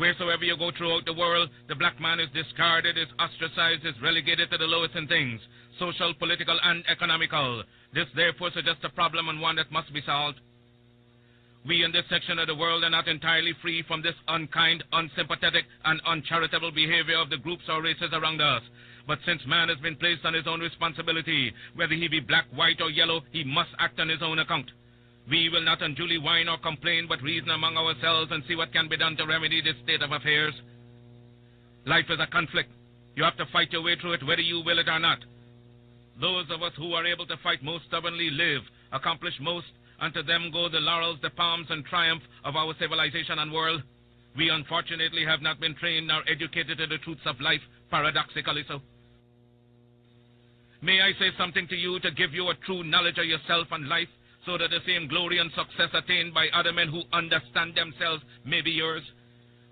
Wheresoever you go throughout the world, the black man is discarded, is ostracized, is relegated to the lowest in things social, political, and economical. This therefore suggests a problem and one that must be solved. We in this section of the world are not entirely free from this unkind, unsympathetic, and uncharitable behavior of the groups or races around us. But since man has been placed on his own responsibility, whether he be black, white, or yellow, he must act on his own account. We will not unduly whine or complain, but reason among ourselves and see what can be done to remedy this state of affairs. Life is a conflict. You have to fight your way through it whether you will it or not. Those of us who are able to fight most stubbornly live, accomplish most, and to them go the laurels, the palms, and triumph of our civilization and world. We unfortunately have not been trained nor educated to the truths of life, paradoxically so. May I say something to you to give you a true knowledge of yourself and life, so that the same glory and success attained by other men who understand themselves may be yours?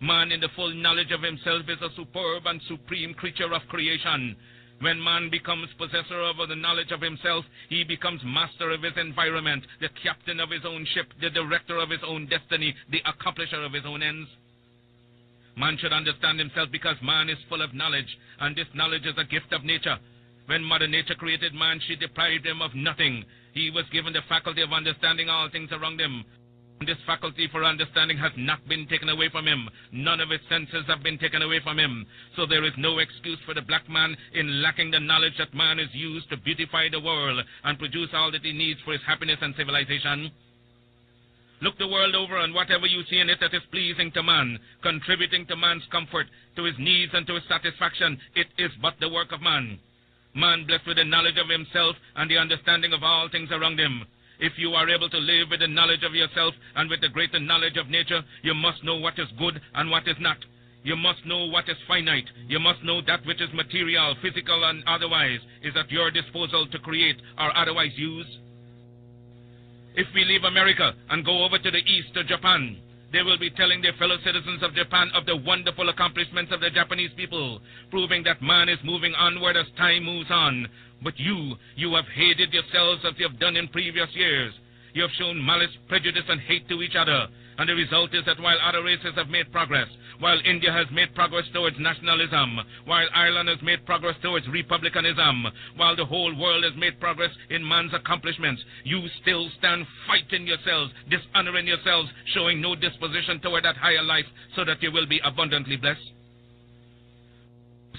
Man, in the full knowledge of himself, is a superb and supreme creature of creation. When man becomes possessor of the knowledge of himself, he becomes master of his environment, the captain of his own ship, the director of his own destiny, the accomplisher of his own ends. Man should understand himself because man is full of knowledge, and this knowledge is a gift of nature. When Mother Nature created man, she deprived him of nothing. He was given the faculty of understanding all things around him. This faculty for understanding has not been taken away from him. None of his senses have been taken away from him. So there is no excuse for the black man in lacking the knowledge that man is used to beautify the world and produce all that he needs for his happiness and civilization. Look the world over and whatever you see in it that is pleasing to man, contributing to man's comfort, to his needs and to his satisfaction, it is but the work of man. Man blessed with the knowledge of himself and the understanding of all things around him. If you are able to live with the knowledge of yourself and with the greater knowledge of nature, you must know what is good and what is not. You must know what is finite. You must know that which is material, physical, and otherwise is at your disposal to create or otherwise use. If we leave America and go over to the east to Japan, they will be telling their fellow citizens of Japan of the wonderful accomplishments of the Japanese people, proving that man is moving onward as time moves on, but you, you have hated yourselves as you have done in previous years. You have shown malice, prejudice, and hate to each other. And the result is that while other races have made progress, while India has made progress towards nationalism, while Ireland has made progress towards republicanism, while the whole world has made progress in man's accomplishments, you still stand fighting yourselves, dishonoring yourselves, showing no disposition toward that higher life so that you will be abundantly blessed.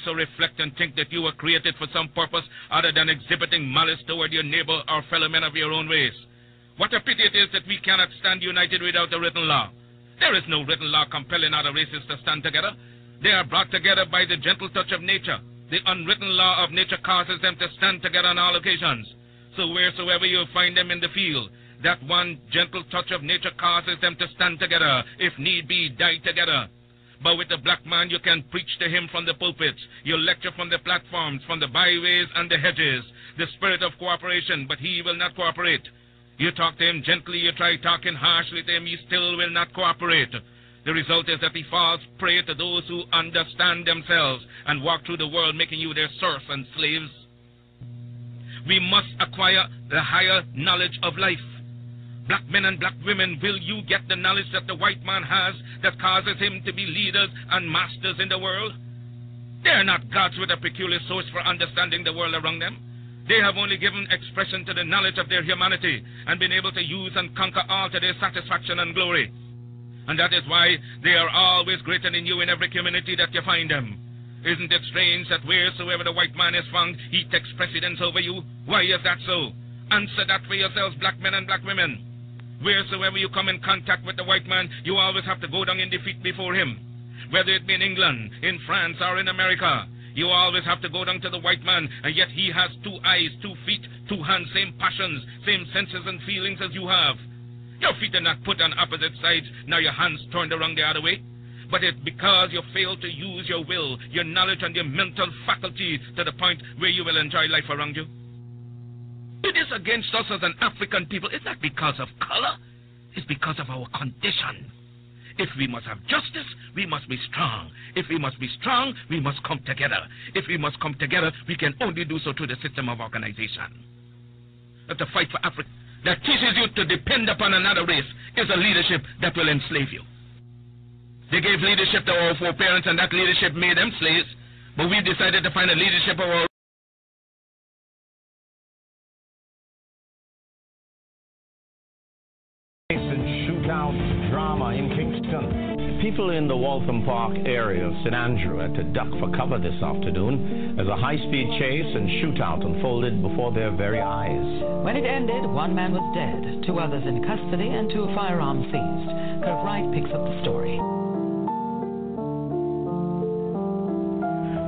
So reflect and think that you were created for some purpose other than exhibiting malice toward your neighbor or fellow men of your own race. What a pity it is that we cannot stand united without a written law. There is no written law compelling other races to stand together. They are brought together by the gentle touch of nature. The unwritten law of nature causes them to stand together on all occasions. So wheresoever you find them in the field, that one gentle touch of nature causes them to stand together, if need be, die together. But with the black man, you can preach to him from the pulpits. You lecture from the platforms, from the byways and the hedges. The spirit of cooperation, but he will not cooperate. You talk to him gently, you try talking harshly to him, he still will not cooperate. The result is that he falls prey to those who understand themselves and walk through the world making you their serfs and slaves. We must acquire the higher knowledge of life. Black men and black women, will you get the knowledge that the white man has that causes him to be leaders and masters in the world? They are not gods with a peculiar source for understanding the world around them. They have only given expression to the knowledge of their humanity and been able to use and conquer all to their satisfaction and glory. And that is why they are always greater than you in every community that you find them. Isn't it strange that wheresoever the white man is found, he takes precedence over you? Why is that so? Answer that for yourselves, black men and black women. Wheresoever you come in contact with the white man, you always have to go down in defeat before him. Whether it be in England, in France, or in America, you always have to go down to the white man, and yet he has two eyes, two feet, two hands, same passions, same senses and feelings as you have. Your feet are not put on opposite sides, now your hands turned around the other way. But it's because you fail to use your will, your knowledge, and your mental faculty to the point where you will enjoy life around you. It is against us as an African people. It's not because of color. It's because of our condition. If we must have justice, we must be strong. If we must be strong, we must come together. If we must come together, we can only do so through the system of organization. But the fight for Africa that teaches you to depend upon another race is a leadership that will enslave you. They gave leadership to our foreparents, and that leadership made them slaves. But we decided to find a leadership of our People in the Waltham Park area of St. Andrew had to duck for cover this afternoon as a high-speed chase and shootout unfolded before their very eyes. When it ended, one man was dead, two others in custody, and two firearms seized. Kirk Wright picks up the story.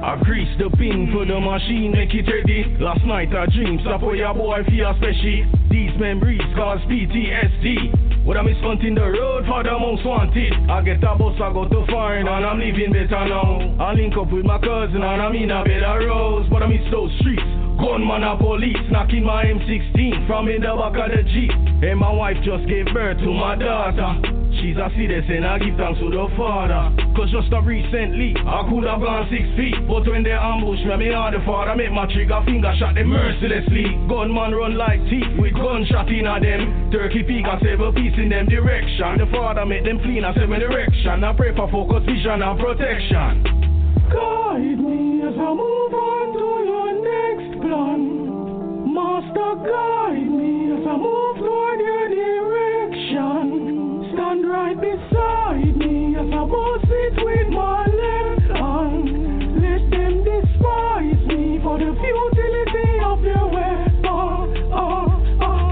I grease the pin for the machine, make it ready. Last night I dreamed, stop for your boy feel special. These memories cause PTSD. When I'm hunting the road for the most wanted. I get a bus, I go to find, and I'm living better now. I link up with my cousin and I'm in a better rose, but I miss those streets. Gunman and police knocking my M16 from in the back of the Jeep. And my wife just gave birth to my daughter. She's a citizen, I give thanks to the Father. Cause just a recently, I could have gone six feet. But when they ambush me, me on the father, make my trigger finger shot them mercilessly. Gunman run like teeth with gunshot in a them. Turkey peak and several piece in them direction. The father make them flee in a seven direction. I pray for focus, vision and protection. Guide me as I move on to your next plan. Master, guide me as I move as I boss it with my left hand. Let them despise me for the futility of their weapon.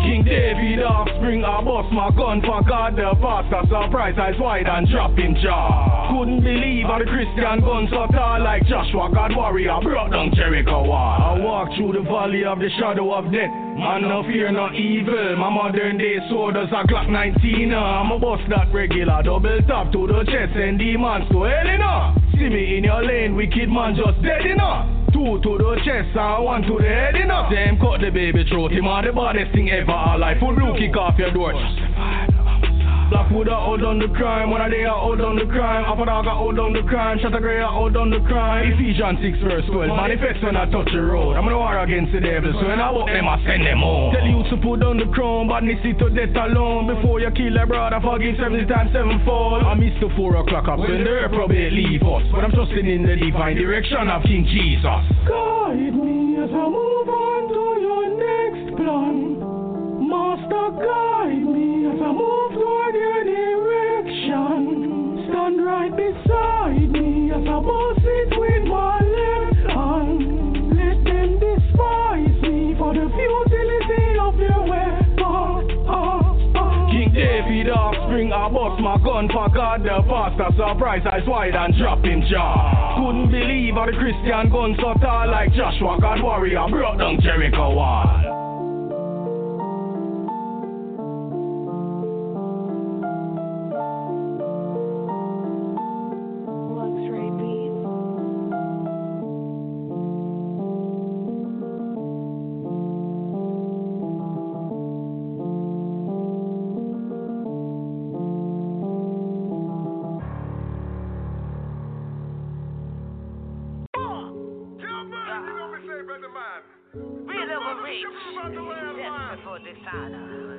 King David offspring, I bust my gun for God the pastor. Surprise, eyes wide and drop him jaw. Couldn't believe how the Christian gun so tall like Joshua, God warrior, brought down Jericho wall. I walk through the valley of the shadow of death. Man, no fear, no evil. My modern day soldiers are Glock 19. Uh, I'm a boss that regular, double tap to the chest and demons to hell. See me in your lane, wicked man just dead, know. Two to the chest and one to the head, know. Them cut the baby throat, him on the baddest thing ever alive. Full blue kick off your door. Blackwood, I hold on the crime. One of they I hold on the crime. I hold on the crime. I hold on the crime. Ephesians 6 verse 12. Manifest when I touch the road. I'm gonna war against the devil. So when I walk them, I send them home. Tell you to put down the crown, but need to death alone. Before you kill a brother, forgive 70 times sevenfold. I miss the 4 o'clock up when the reprobate leave us. But I'm trusting in the divine direction of King Jesus. Guide me as I move on to your next plan. Master, guide me as I move direction. Stand right beside me as I boss it with my left hand. Let them despise me for the futility of their weapon. King David offspring, I bust my gun for God the pastor. Surprise, eyes wide and drop him jaw. Couldn't believe how the Christian gun so tall like Joshua, God warrior, brought down Jericho wall. bitch. Just before dishonor.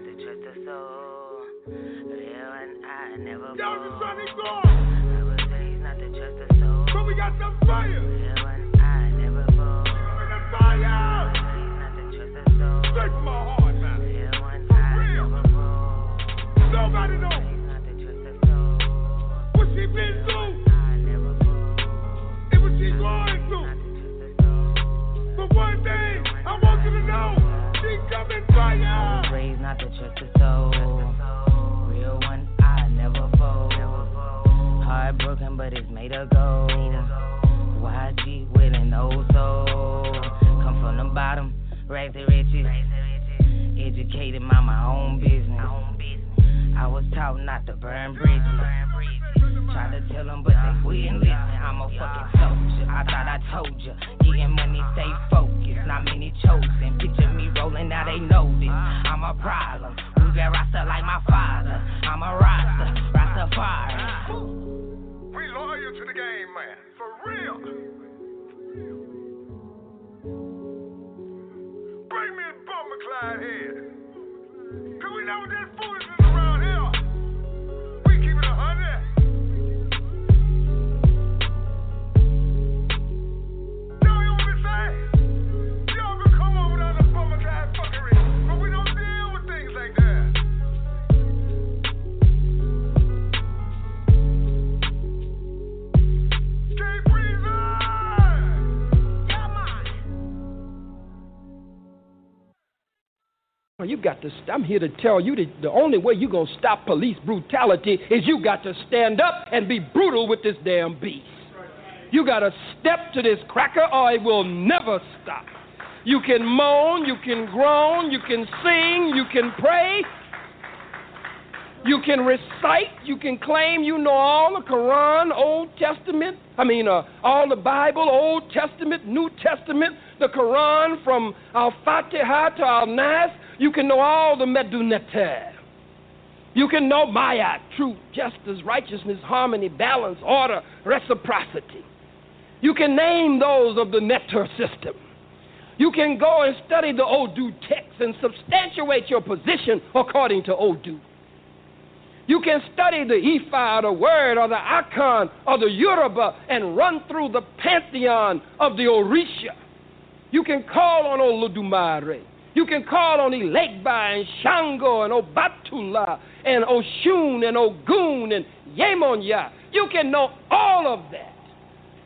to trust a soul. Real and I never fall. I was raised not to trust soul. But we got some fire. Real one, I never fold. The fire. Not to trust soul. Straight from my heart, man. Real For I real. never. Nobody knows Not to trust a soul. what she been through I never and what she going through. I want you to know, not to trust soul. Real one, I never fold. Heartbroken, but it's made of gold. YG with an old soul. Come from the bottom, to riches. Educated, mind my own business. I was taught not to burn bridges. Try to tell them, but they wouldn't listen. I'm a fucking soldier. I thought I told ya. Getting money, stay focused. Not many chosen. Picture me rolling, now they know this. I'm a problem. Who's that roster like my father? I'm a roster. Rastafari. We loyal to the game, man. For real. Bring me a bumper Clyde head. Cause we know this foolishness you got to. I'm here to tell you that the only way you're gonna stop police brutality is you got to stand up and be brutal with this damn beast. You got to step to this cracker, or it will never stop. You can moan, you can groan, you can sing, you can pray, you can recite, you can claim you know all the Quran, Old Testament, I mean, uh, all the Bible, Old Testament, New Testament, the Quran from Al Fatiha to Al Nas. You can know all the Medu Neter. You can know Ma'at, truth, justice, righteousness, harmony, balance, order, reciprocity. You can name those of the Neter system. You can go and study the Odu text and substantiate your position according to Odu. You can study the Ifa or the Word or the Akan or the Yoruba and run through the pantheon of the Orisha. You can call on Olodumare. You can call on Elegba and Shango and Obatala and Oshun and Ogun and Yemonya. You can know all of that.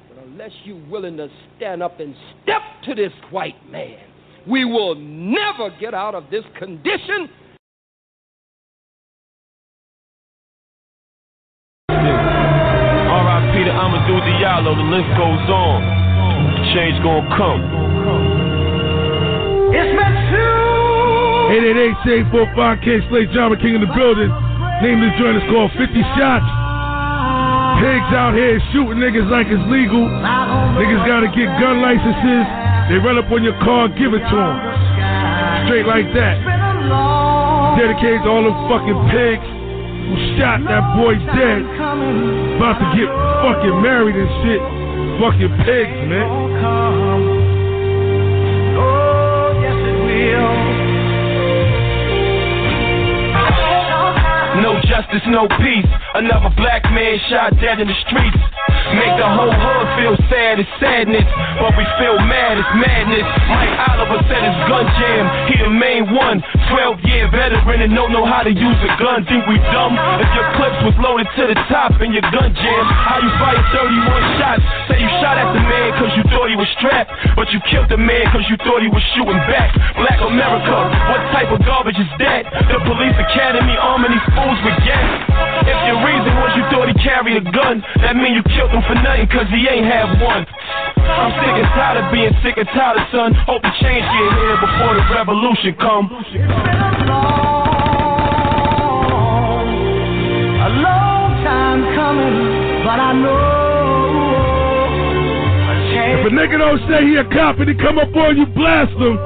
But unless you're willing to stand up and step to this white man, we will never get out of this condition R.I.P. to Amadou Diallo, the list goes on. Change gonna come. 888 45 K Slate Drama King in the building. Name of the joint is called 50 Shots. Pigs out here shooting niggas like it's legal. Niggas gotta get gun licenses. They run up on your car, give it to them. Straight like that. Dedicated to all them fucking pigs who shot that boy dead. About to get fucking married and shit. Fucking pigs, man. No justice, no peace. Another black man shot dead in the streets. Make the whole hood feel sad, it's sadness. But we feel mad, it's madness. Mike Oliver said his gun jam. He the main one. 12 year veteran and don't know how to use a gun. Think we dumb? If your clips was loaded to the top and your gun jam, how you fire 31 shots? Say you shot at the man cause you thought he was strapped. But you killed the man cause you thought he was shooting back. Black America, what type of garbage is that? The police academy arming these fools with gas. If your reason was you thought he carried a gun, that mean you killed him for nothing cause he ain't have one. I'm sick and tired of being sick and tired son. Hope the change get here before the revolution come. A long time coming, but I know a change. If a nigga don't say he a cop and he come up on you, blast him.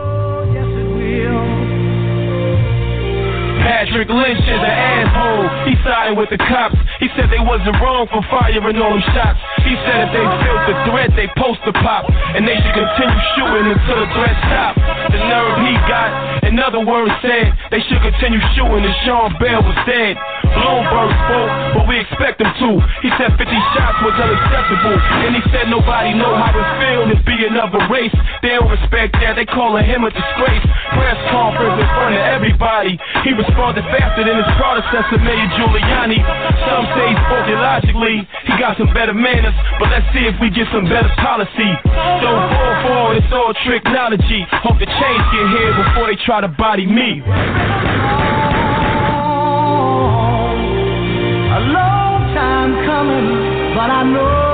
Patrick Lynch is an asshole. He sided with the cops. He said they wasn't wrong for firing all them shots. He said if they felt the threat, they post to pop. And they should continue shooting until the threat stops. The nerve he got, in other words, said they should continue shooting as Sean Bell was dead. Bloomberg spoke, but we expect him to. He said 50 shots was unacceptable. And he said nobody know how it feel to be another race. They don't respect that, they calling him a disgrace. Press conference in front of everybody. He responded faster than his predecessor, Mayor Giuliani. Some say he spoke illogically. He got some better manners, but let's see if we get some better policy. Don't fall for it, it's all technology. Hope the change get here before they try to body me. A long time coming, but I know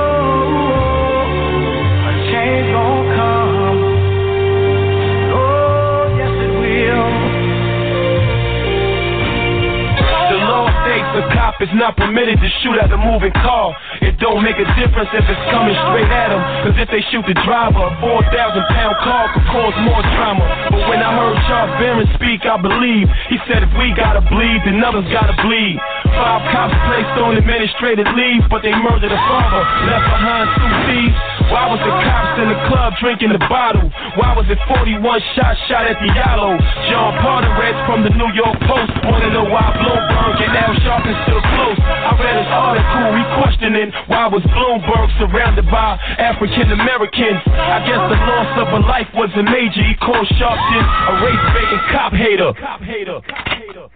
a cop is not permitted to shoot at a moving car. It don't make a difference if it's coming straight at him. Cause if they shoot the driver, a 4,000 pound car could cause more drama. But when I heard Charles Barron speak, I believe. He said if we gotta bleed, then others gotta bleed. Five cops placed on administrative leave, but they murdered a father, left behind two thieves. Why was the cops in the club drinking the bottle? Why was it 41 shots shot at Diallo? John Podhoretz read from the New York Post. Wanna know why Bloomberg and Al Sharpton still close? I read his article, he questioning why was Bloomberg surrounded by African Americans? I guess the loss of a life wasn't major. He called Sharpton a race baiting cop hater. Cop hater. Cop hater.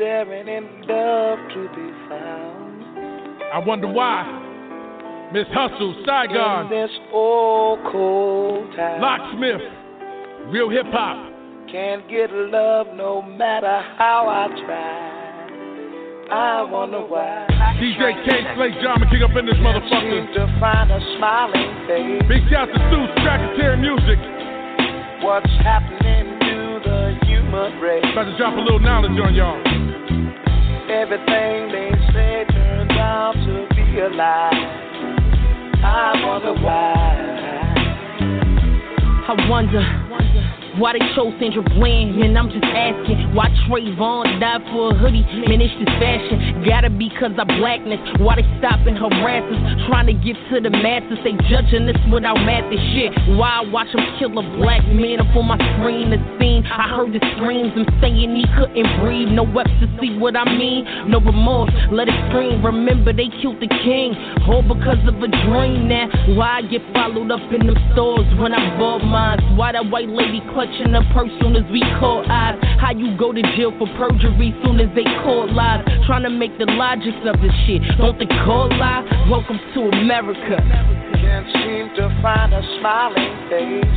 There any love to be found I wonder why. Miss Hustle, Saigon, in this old cold town? Locksmith, real hip hop. Can't get love no matter how I try. I wonder why. DJ K, Slate Drama King up in this motherfucker. to find a smiling face. Big shout to Stu, Tracketeer Music. What's happening to the human race? About to drop a little knowledge on y'all. Everything they say turns out to be a lie. I wonder why. I wonder why they chose Sandra Bland, and I'm just asking why Trayvon died for a hoodie. Man, it's just fashion. Gotta be cause of blackness. Why they stopping harassers, trying to get to the masses? They judging this without math and shit. Why I watch them kill a black man up on my screen? The scene, I heard the screams, I'm saying he couldn't breathe. No weapons to see what I mean. No remorse, let it scream. Remember they killed the king, all because of a dream. Now, why I get followed up in them stores when I bought mine? Why that white lady clutching her purse soon as we caught eyes? How you go to jail for perjury soon as they caught lies? Trying to make the logics of this shit. Don't they call lie? Welcome to America. Can't seem to find a smiling face.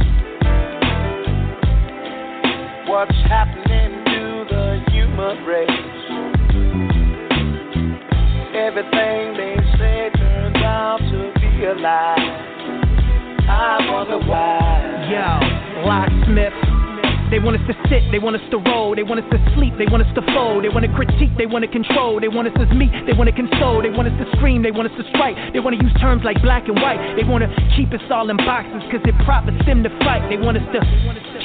What's happening to the human race? Everything they say turns out to be a lie. I. Yo, locksmith. They want us to sit, they want us to roll, they want us to sleep, they want us to fold, they want to critique, they want to control, they want us to meet, they want to console, they want us to scream, they want us to strike, they want to use terms like black and white, they want to keep us all in boxes because it profits them to fight, they want us to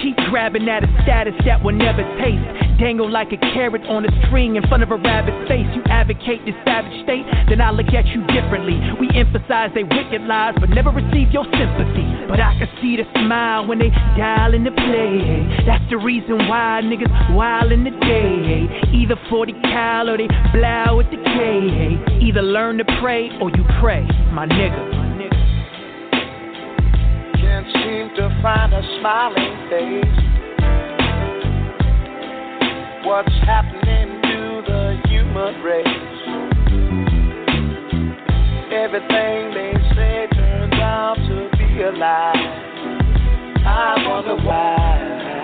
keep grabbing at a status that will never taste, dangle like a carrot on a string in front of a rabbit's face. You advocate this savage state, then I look at you differently. We emphasize they wicked lies, but never receive your sympathy. But I can see the smile when they dial in the play. That's the reason why niggas wild in the day. Either 40 cal or they blow with the K. Either learn to pray or you pray, my nigga. Can't seem to find a smiling face. What's happening to the human race? Everything they say turns out to be a lie. I wonder why.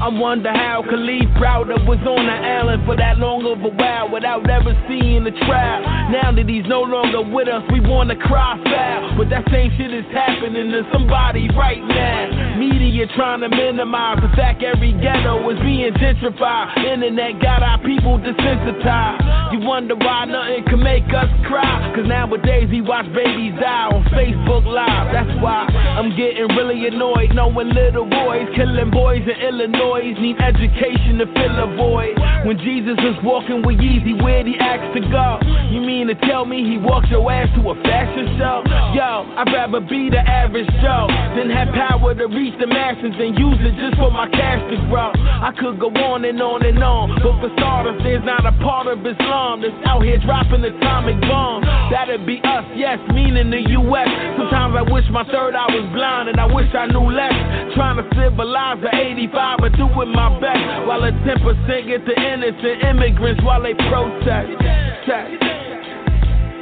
I wonder how Kalief Browder was on the island for that long of a while without ever seeing the trial. Now that he's no longer with us, we wanna cry foul. But that same shit is happening to somebody right now. Media trying to minimize the fact every ghetto is being gentrified. Internet got our people desensitized. You wonder why nothing can make us cry. Cause nowadays we watch babies die on Facebook Live. That's why I'm getting really annoyed knowing little boys killing boys in Illinois need education to fill a void. When Jesus was walking with Yeezy, where'd he ask to go? You mean to tell me he walked your ass to a fashion show? Yo, I'd rather be the average Joe than have power to reach the masses and use it just for my cash to grow. I could go on and on and on, but for starters, there's not a part of Islam that's out here dropping the atomic bombs. That'd be us, yes, meaning the U.S. Sometimes I wish my third eye was blind and I wish I knew less. Trying to civilize the 85 but doing my best while a 10% get the innocent immigrants while they protest.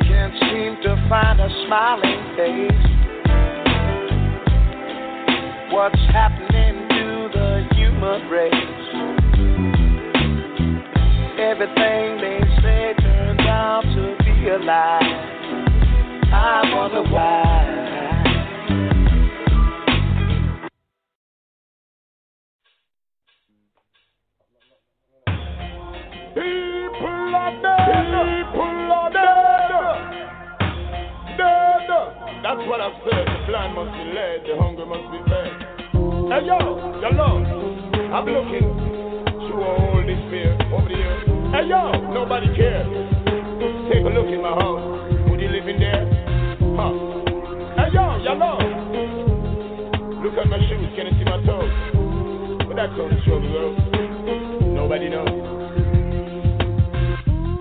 Can't seem to find a smiling face. What's happening to the human race? Everything they turns to be a lie. I wonder why. People are dead. People are dead. Dead. That's what I said. The blind must be led. The hungry must be fed. Hey yo, yo Lord, I'm looking through all this fear over here. Hey yo, nobody cares. Take a look in my house. Would you live in there? Huh? Hey yo, Lord. Look at my shoes. Can you see my toes? Where that comes from, girl? Nobody knows.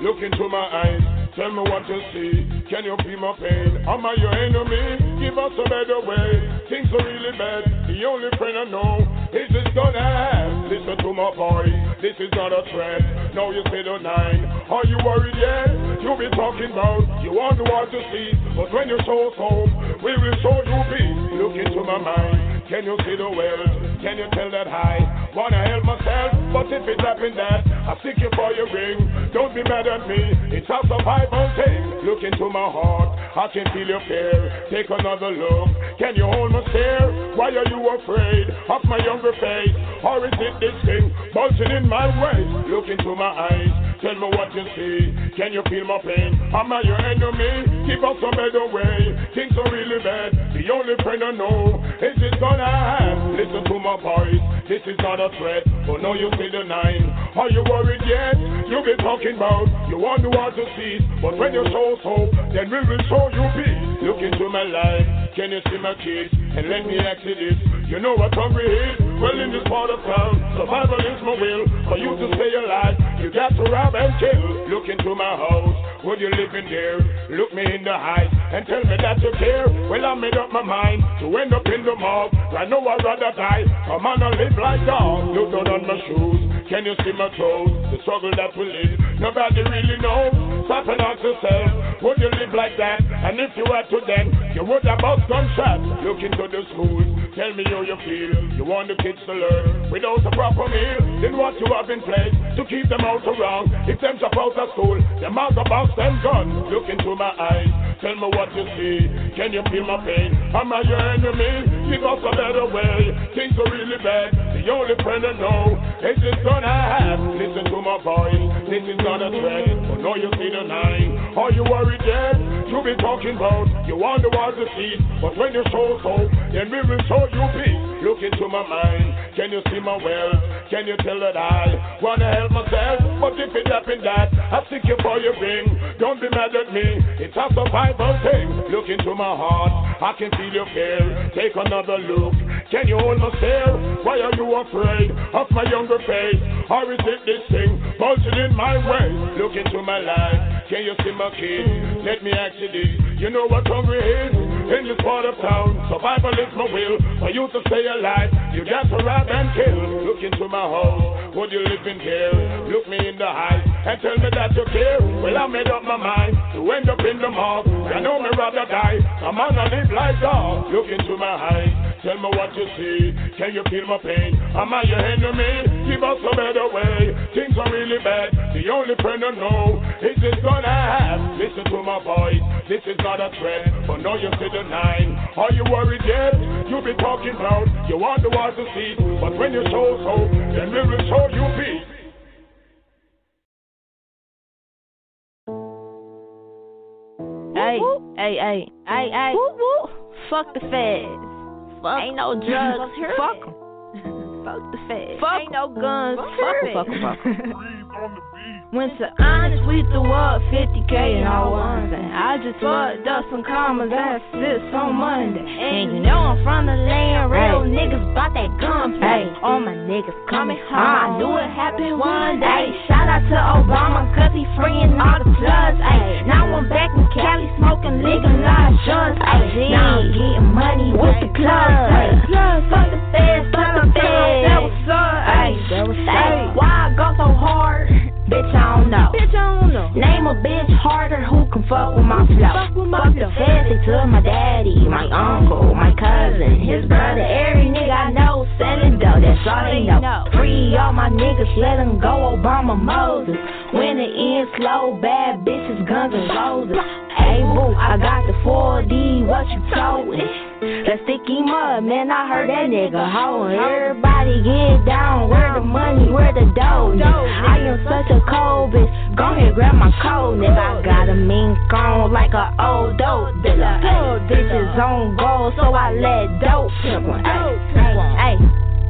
Look into my eyes, tell me what you see. Can you feel my pain? Am I your enemy? Give us a better way. Things are really bad. The only friend I know is this gonna. Listen to my voice, this is not a threat. Now you say the nine. Are you worried yet? You be talking about you want world to see, but when you show home, we will show you peace. Look into my mind. Can you see the world? Can you tell that I wanna help myself? But if it happen that I seek you for your ring, don't be mad at me. It's a survival thing. Look into my heart, I can feel your fear. Take another look. Can you hold my stare? Why are you afraid of my younger face? Or is it this thing bulging in my waist? Look into my eyes, tell me what you see. Can you feel my pain? Am I your enemy? Keep us a better way. Things are really bad. The only friend I know is this gonna have. Listen to my voice. This is not a threat, but now you see the nine. Are you worried yet? You be talking about you want the world to cease, but when you show hope, then we will show you peace. Look into my life. Can you see my kids? And let me ask you this. You know what hungry is? Well, in this part of town, survival is my will. For you to stay alive, you got to rob and kill. Look into my house. Would you live in there? Look me in the eyes and tell me that you care. Well, I made up my mind to end up in the mob. I know I'd rather die. Come on and live like dog. Look down on my shoes. Can you see my toes? The struggle that we live, nobody really knows. Stop and ask yourself, would you live like that? And if you were to then, you would have bust gunshots. Look into the schools, tell me how you feel. You want the kids to learn without a proper meal. Then what you have in place to keep them out around. If them drop out of school, them of box them guns. Look into my eyes, tell me what you see. Can you feel my pain? Am I your enemy? Give us a better way. Things are really bad. The only friend I know is this gun I have. Listen to my voice. This is not a threat, but now you see the nine. Are you worried yet? You be talking about you want the world to see, but when you show hope, then we will show you peace. Look into my mind. Can you see my wealth? Can you tell that I wanna help myself? But if it happen that I seek you for your ring, don't be mad at me. It's a survival thing. Look into my heart. I can feel your fear. Take another look. Can you hold my stare? Why are you afraid of my younger face? Or is it this thing bulging in my way? Look into my life. Can you see my kids? Let me ask you this. You know what hungry is? In this part of town, survival is my will. For you to stay alive, you got to rob and kill. Look into my house. Would you live in here? Look me in the eye and tell me that you care. Well, I made up my mind to end up in the mob. I know me rather die. Come on and live like dog. Look into my eyes. Tell me what you see. Can you feel my pain? Am I your enemy? Give us a better way. Things are really bad. The only friend I know is this gonna have. Listen to my voice. This is not a threat, but now you see the nine. Are you worried yet? You be talking about you want the world to see, but when you show hope, then we will show you peace. Hey, hey, hey, hey, hey. Fuck the feds. Fuck. Ain't no drugs. Fuck 'em. Fuck the feds. Fuck Ain't no guns. Fuck 'em. Fuck 'em. Fuck 'em. Went to honest, we threw up 50k in all ones. And I just fucked up some commas and this on Monday. And you know I'm from the land, real niggas bought that gunplay. All my niggas coming home. I knew it happened one day. Shout out to Obama, cause he freeing all the plugs. Ay, now I'm back in Cali smoking legalized drugs. Ay, now I'm getting money with the clubs. Ay, fuck the feds, fuck the feds. That was up. Ay, ay, why I go so hard? Bitch, I don't know. Bitch, I don't know. Name a bitch harder who can fuck with my flow. Fuck, with my fuck the feds, they took my daddy, my uncle, my cousin, his brother, every nigga I know selling dough. That's all they know. Free all my niggas, let them go. Obama Moses. When it ends slow, bad bitches, guns and roses. Hey boo, I got the 4D. What you told me? That sticky mud, man, I heard that nigga hoeing. Everybody get down, where the money, where the dough? I am such a cold bitch. Go ahead, grab my coat, nigga. I got a mink on like a old dope dealer. Bitches on gold, so I let dope one. Hey, hey,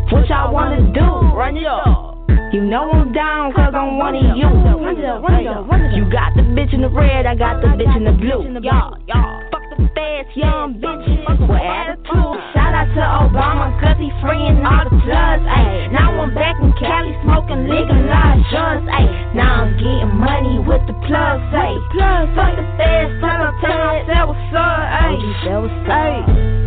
what y'all wanna do? Run it up. You know I'm down cause I'm one of you. You got the bitch in the red, I got the bitch in the blue. Y'all, y'all, fuck fast young bitches with attitude. Shout out to Obama cause he freeing all the plugs. Ayy, now I'm back in Cali smoking legalized drugs. Ayy, now I'm getting money with the plugs. Ayy, fuck the fast, fuck the fast. That was up. Ayy, that was ayy.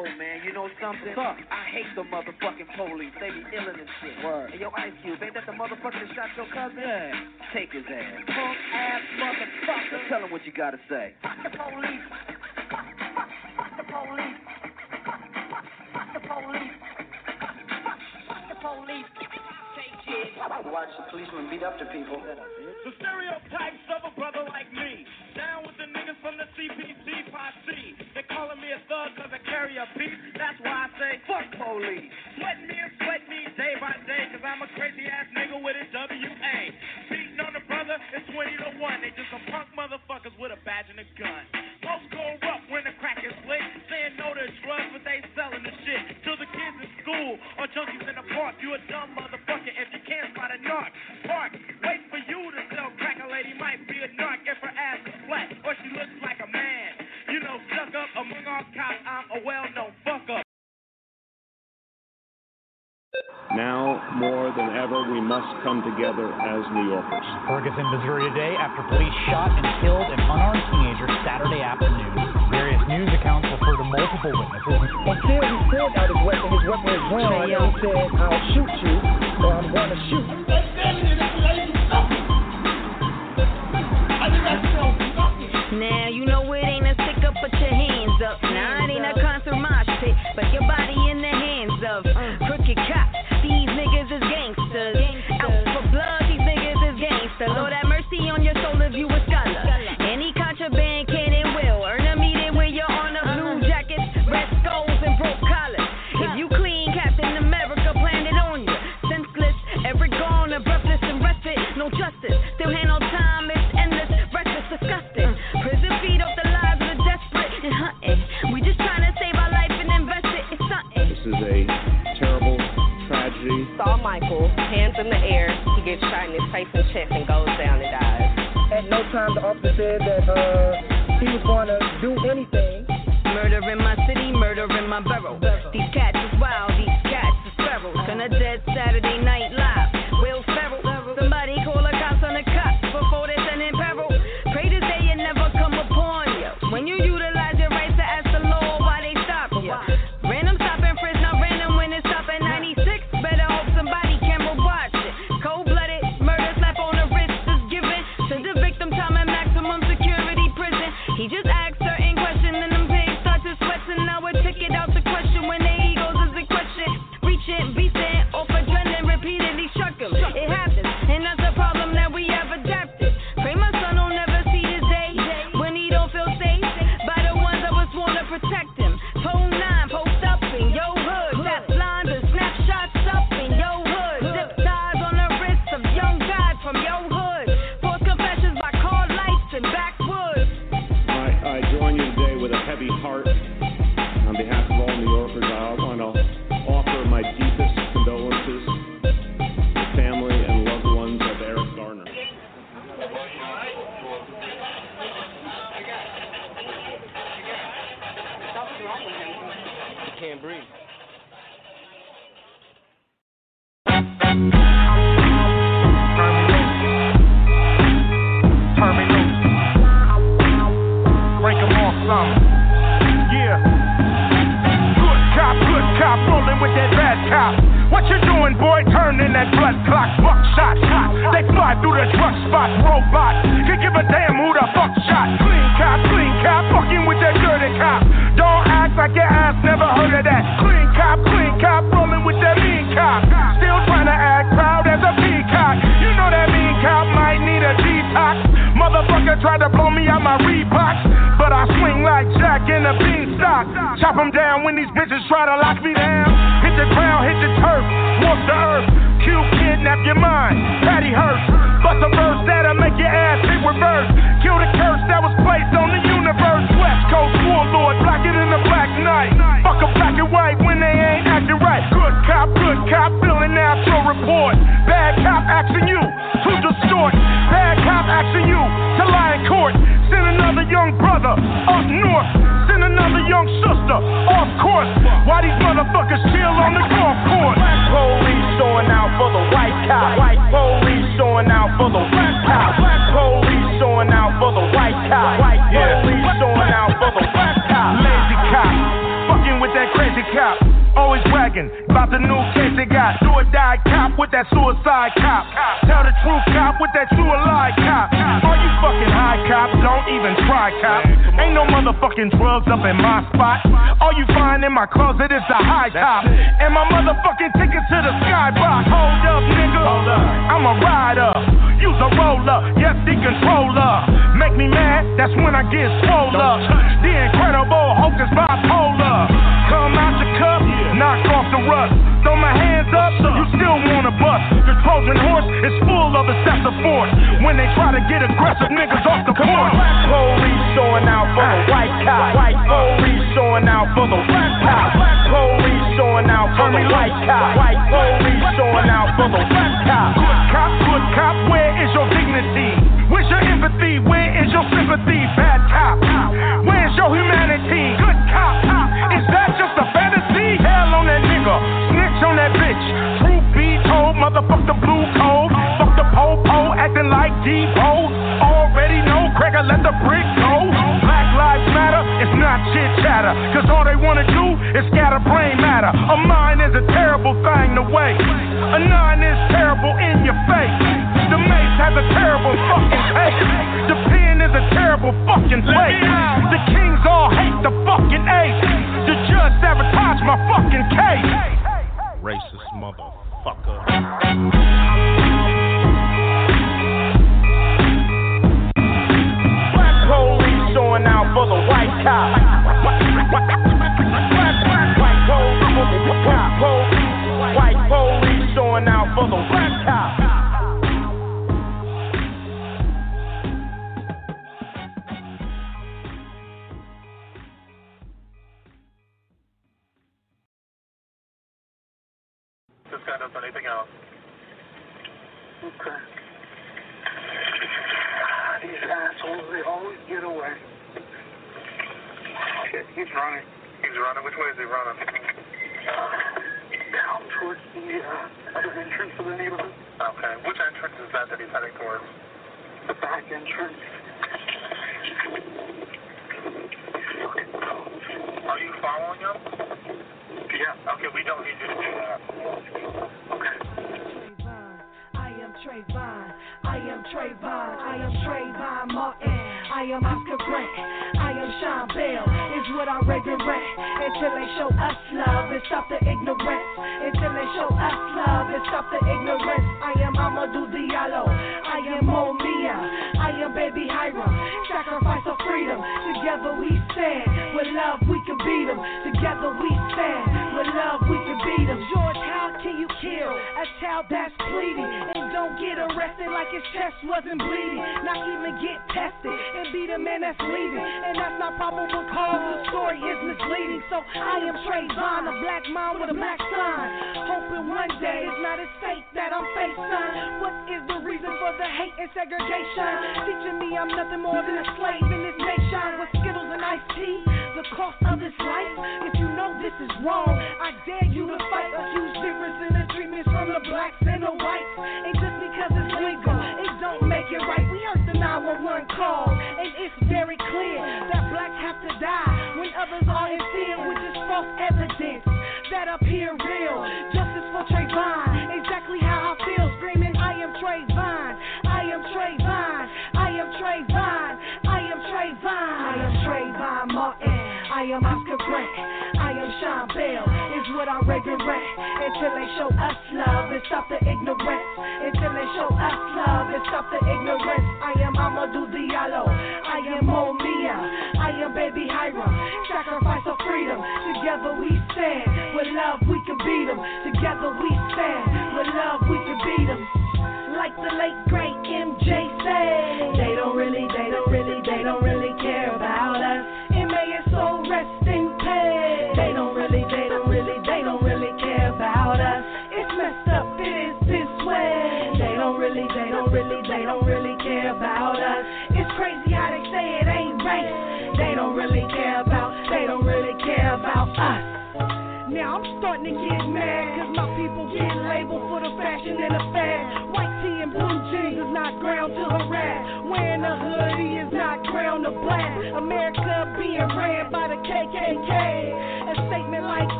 Yo, man, you know something? I hate the motherfucking police. They be illin' and shit. Word. Hey, yo, Ice Cube, ain't that the motherfucker that shot your cousin? Yeah. Take his ass. Punk ass motherfucker. Tell him what you gotta say. Fuck the police. Fuck the police. Fuck the police. The police. Take kids. Watch the policeman beat up the people. The stereotypes of a brother like me. Down with the niggas from the CPT posse. Calling me a thug cause I carry a beat. That's why I say fuck police. Sweat me and sweat me day by day cause I'm a crazy ass nigga with a WA. Beating on the brother is 20 to 1. They just some punk motherfuckers with a badge and a gun. Most go up when the crack is lit. Saying no to drugs but they selling the shit. To the kids in school or junkies in the park. You a dumb motherfucker if you can't spot a narc. Park, wait for you to sell crack. A lady might be a narc if her ass is flat or she looks like a man. You know, stuck up among all cops, I'm a well-known fuck up. Now, more than ever, we must come together as New Yorkers. Ferguson, Missouri today after police shot and killed an unarmed teenager Saturday afternoon. Various news accounts refer to multiple witnesses. Until he pulled out his weapon, his weapon was drawn, and he said, I'll shoot you, or I'm going to shoot. But your body said that uh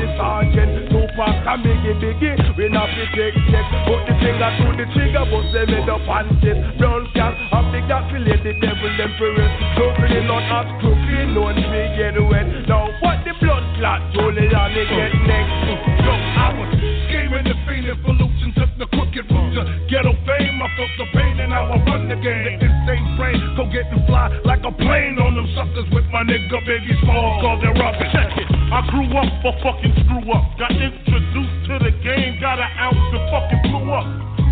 the sergeant. Tupac and Biggie Biggie, we not be take check. Put the finger to the trigger, bust them head up and chest. Brown cat, I'm big that feel the devil them for it. So really not as crooked, no one get wet. Now what the blood clot, Julian, they get next. Jump to ghetto fame. I felt the pain and now I run the game. The insane brain, go getting fly like a plane on them suckers with my nigga baby small. cause they're rubbish. Check it. I grew up but fucking screw up. Got introduced to the game, got an ounce and fucking blew up.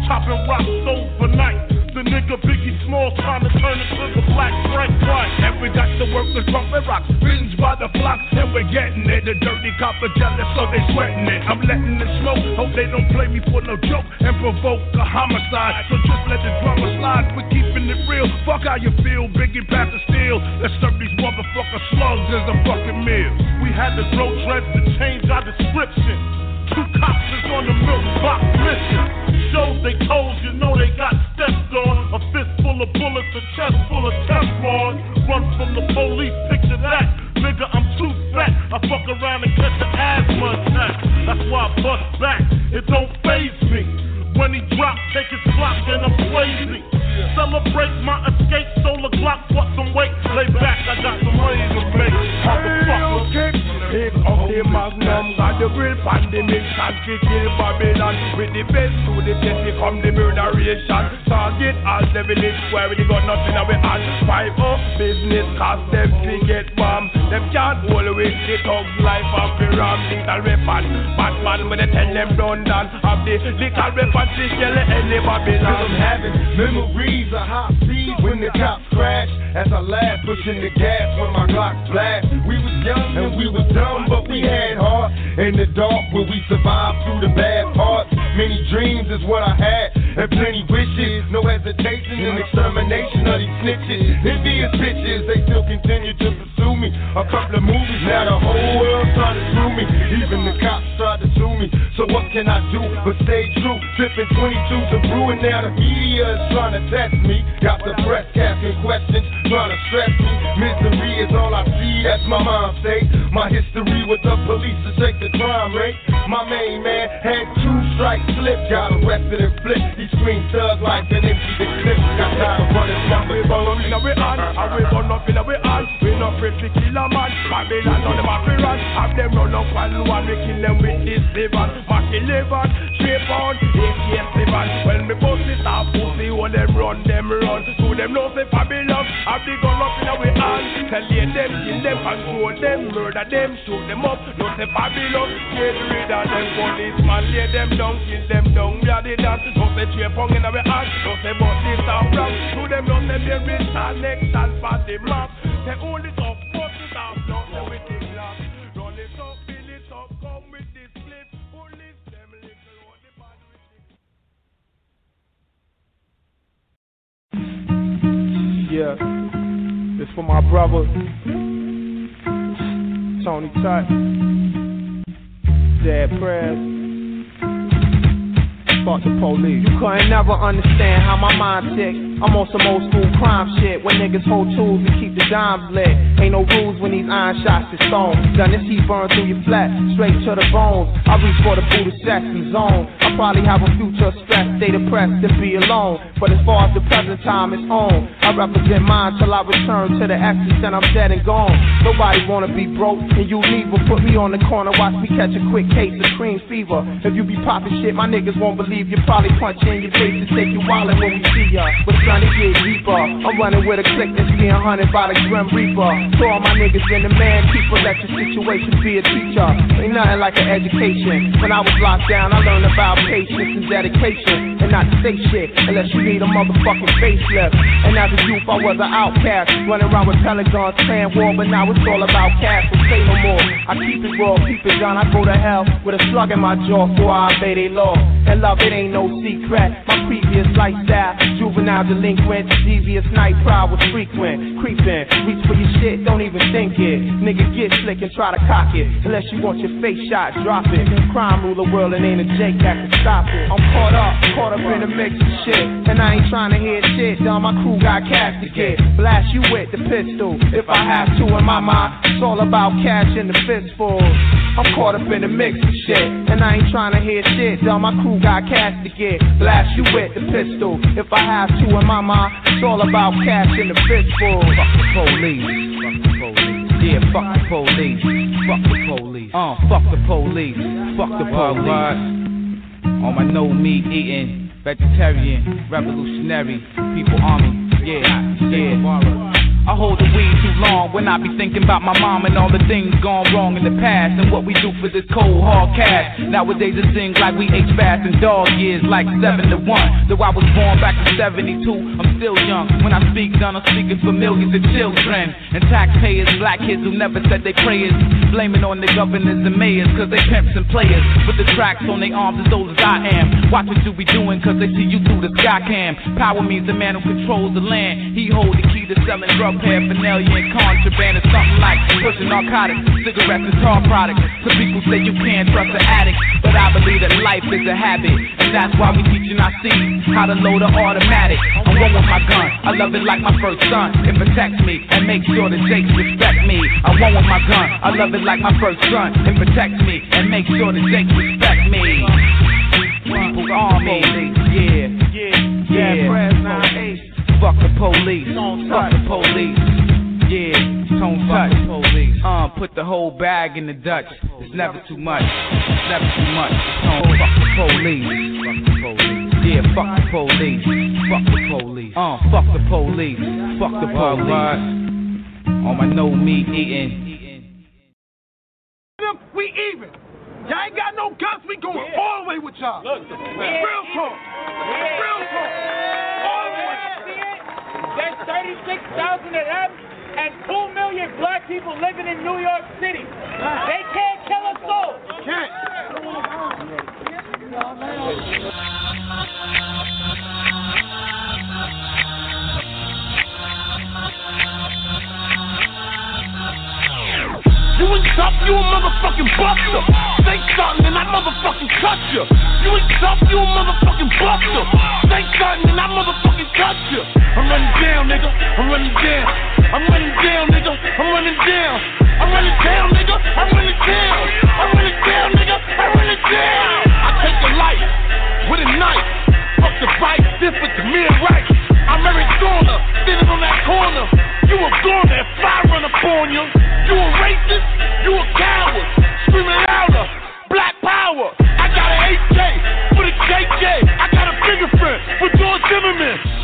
Chopping rocks overnight. The nigga Biggie Small trying to turn it to the black Frank White. And we got the workers pumping rocks, binge by the block, and we're getting it. The dirty copper jealous, so they sweating it. I'm letting it smoke, hope they don't play me for no joke and provoke a homicide. So just let the drama slide, we're keeping it real. Fuck how you feel, Biggie pass the steel. Let's serve these motherfucker slugs as a fucking meal. We had to grow dreads to change our description. Two cops is on the milk box mission. Shows they told you know they got stepped on. A fist full of bullets, a chest full of Teflon. Run from the police, picture that. Nigga, I'm too fat. I fuck around and catch an asthma attack. That's why I bust back. It don't phase me. When he drop, take his clock and I'm crazy. Celebrate my escape, solar clock, put some weight. Lay back, I got some money to make. Motherfucker. Pick up the magnum, got the grill pandemic, and to kill Babylon. With the best to the test, become the murderation. Target all the village where we got nothing in our hand. Five up business, cause them fi get bomb. Them can't hold with the thugs life of the ram. Lethal weapon, Batman when they tell them done done. Have the lethal weapon to kill any Babylon. I'm having memories of hot speed when the cops crash. As I laugh, pushing the gas when my Glock blast. We was young and we was dumb, but we had heart. In the dark, where we survived through the bad parts. Many dreams is what I had, and plenty wishes. No hesitation in extermination of these snitches. Envious bitches, they still continue to pursue me. A couple of movies, now the whole world trying to screw me. Even the cops tried to sue me. So what can I do but stay true? Sipping 22s and brewing, now the media is trying to test me. Got the press asking questions, trying to stress me. Misery is all I see, that's my mind state. My history with the police to check the crime rate. My main man had two strikes slip, got arrested and flipped. He screamed thug life and empty the clip. Got time to run his mouth. We burn in our hand, and we burn up in our hand. We not afraid to kill a man. Babylon on them a run. Have them run up one one, we kill them with this seven. Mac 11, straight on, AK-7. When me bust it pussy, all them run, them run. So them know say Babylon, have the gun up in our hand. Tell them, kill them, control them, murder them, shoot them up. No say Babylon, get rid of them policeman, lay them down, kill them down, we are the dance. No say Chapong in our hand, no say bust this off. To them, no say there is a next and for the map. They hold it up, Yeah, it's for my brother, Tony Touch, Dead Prez. Fuck the police. You couldn't never understand how my mind tick. I'm on some old school crime shit where niggas hold tools and keep the dimes lit. Ain't no rules when these iron shots is thrown. Gun this heat burn through your flesh, straight to the bones. I reach for the Buddha sex and zone. I probably have a future stress, stay depressed and be alone. But as far as the present time is on, I represent mine till I return to the essence and I'm dead and gone. Nobody wanna be broke and you neither. Put me on the corner, watch me catch a quick case of cream fever. If you be popping shit, my niggas won't believe you. Probably punch in your face and take your wallet when we see ya. But trying to get deeper, I'm running with a click that's being hunted by the Grim Reaper. To all my niggas in the man, people let your situation be a teacher. Ain't nothing like an education. When I was locked down, I learned about patience and dedication. And not to say shit unless you need a motherfucking facelift. And as a youth, I was an outcast. Running around with pelicans, playing war, but now it's all about cash. So say no more. I keep it raw, keep it down. I go to hell with a slug in my jaw before I obey they law. And love, it ain't no secret. My previous lifestyle, juvenile delinquent, devious night pride frequent. Creeping, reach for your shit, don't even think it. Nigga, get slick and try to cock it. Unless you want your face shot, drop it. Crime rule the world and ain't a Jake that can stop it. I'm caught up, caught up in the mix of shit. And I ain't trying to hear shit, done. My crew got cash to get. Blast you with the pistol. If I have to, in my mind, it's all about cash in the fistful. I'm caught up in the mix of shit. And I ain't trying to hear shit, done. My crew got cash to get. Blast you with the pistol. If I have to, in my mind, it's all about cash in the fistful. Fuck the police. Fuck the police. Yeah, fuck the police. Fuck the police. Uh, fuck the police. Fuck the police. On my no meat eating, vegetarian, revolutionary, people army. Yeah, yeah. I hold the weed too long when I be thinking about my mom and all the things gone wrong in the past and what we do for this cold hard cash. Nowadays it seems like we age fast in dog years, like seven to one. Though I was born back in '72, I'm still young. When I speak, done, I'm speaking for millions of children and taxpayers, black kids who never said they prayers, blaming on the governors and mayors cause they pimps and players. With the tracks on their arms as old as I am. Watch what you be doing cause they see you through the sky cam. Power means the man who controls the land. He hold the key to selling drug paraphernalia and contraband or something like pushing narcotics, cigarettes and tar products. Some people say you can't trust an addict, but I believe that life is a habit, and that's why we teaching our seeds how to load an automatic. I'm one with my gun, I love it like my first son. It protects me and makes sure the Jakes respect me. I'm one with my gun, I love it like my first son. It protects me and makes sure the Jakes respect me. People's army, yeah, yeah, yeah. Fuck the police, fuck the police. Yeah, tone touch. The police. Uh, put the whole bag in the Dutch. It's never too much. It's never too much. Tone fuck the police. Fuck the police. Yeah, fuck the police. Fuck the police. Uh, fuck the police. Fuck the police. On my no meat eating. We even. Y'all ain't got no guns. We going all the way with y'all. Look, real talk. Real talk. There's 36,000 of them and 2 million black people living in New York City. They can't kill us all. Can't. You ain't tough, you a motherfucking buster. Say something and I motherfucking cut you. You ain't tough, you a motherfucking buster. Say something and I motherfucking cut you. I'm running down, nigga. I'm running down. I'm running down, nigga. I'm running down. I'm running down, nigga. I'm running down. I'm running down, nigga. I'm running down. I take a life with a knife. Fuck the fight, this with the mere right. I'm Arizona, sitting on that corner. You a goner if I run up on you. You a racist, you a coward. Screaming louder, black power. I got an AK for the JJ. I got a fingerprint for George Zimmerman.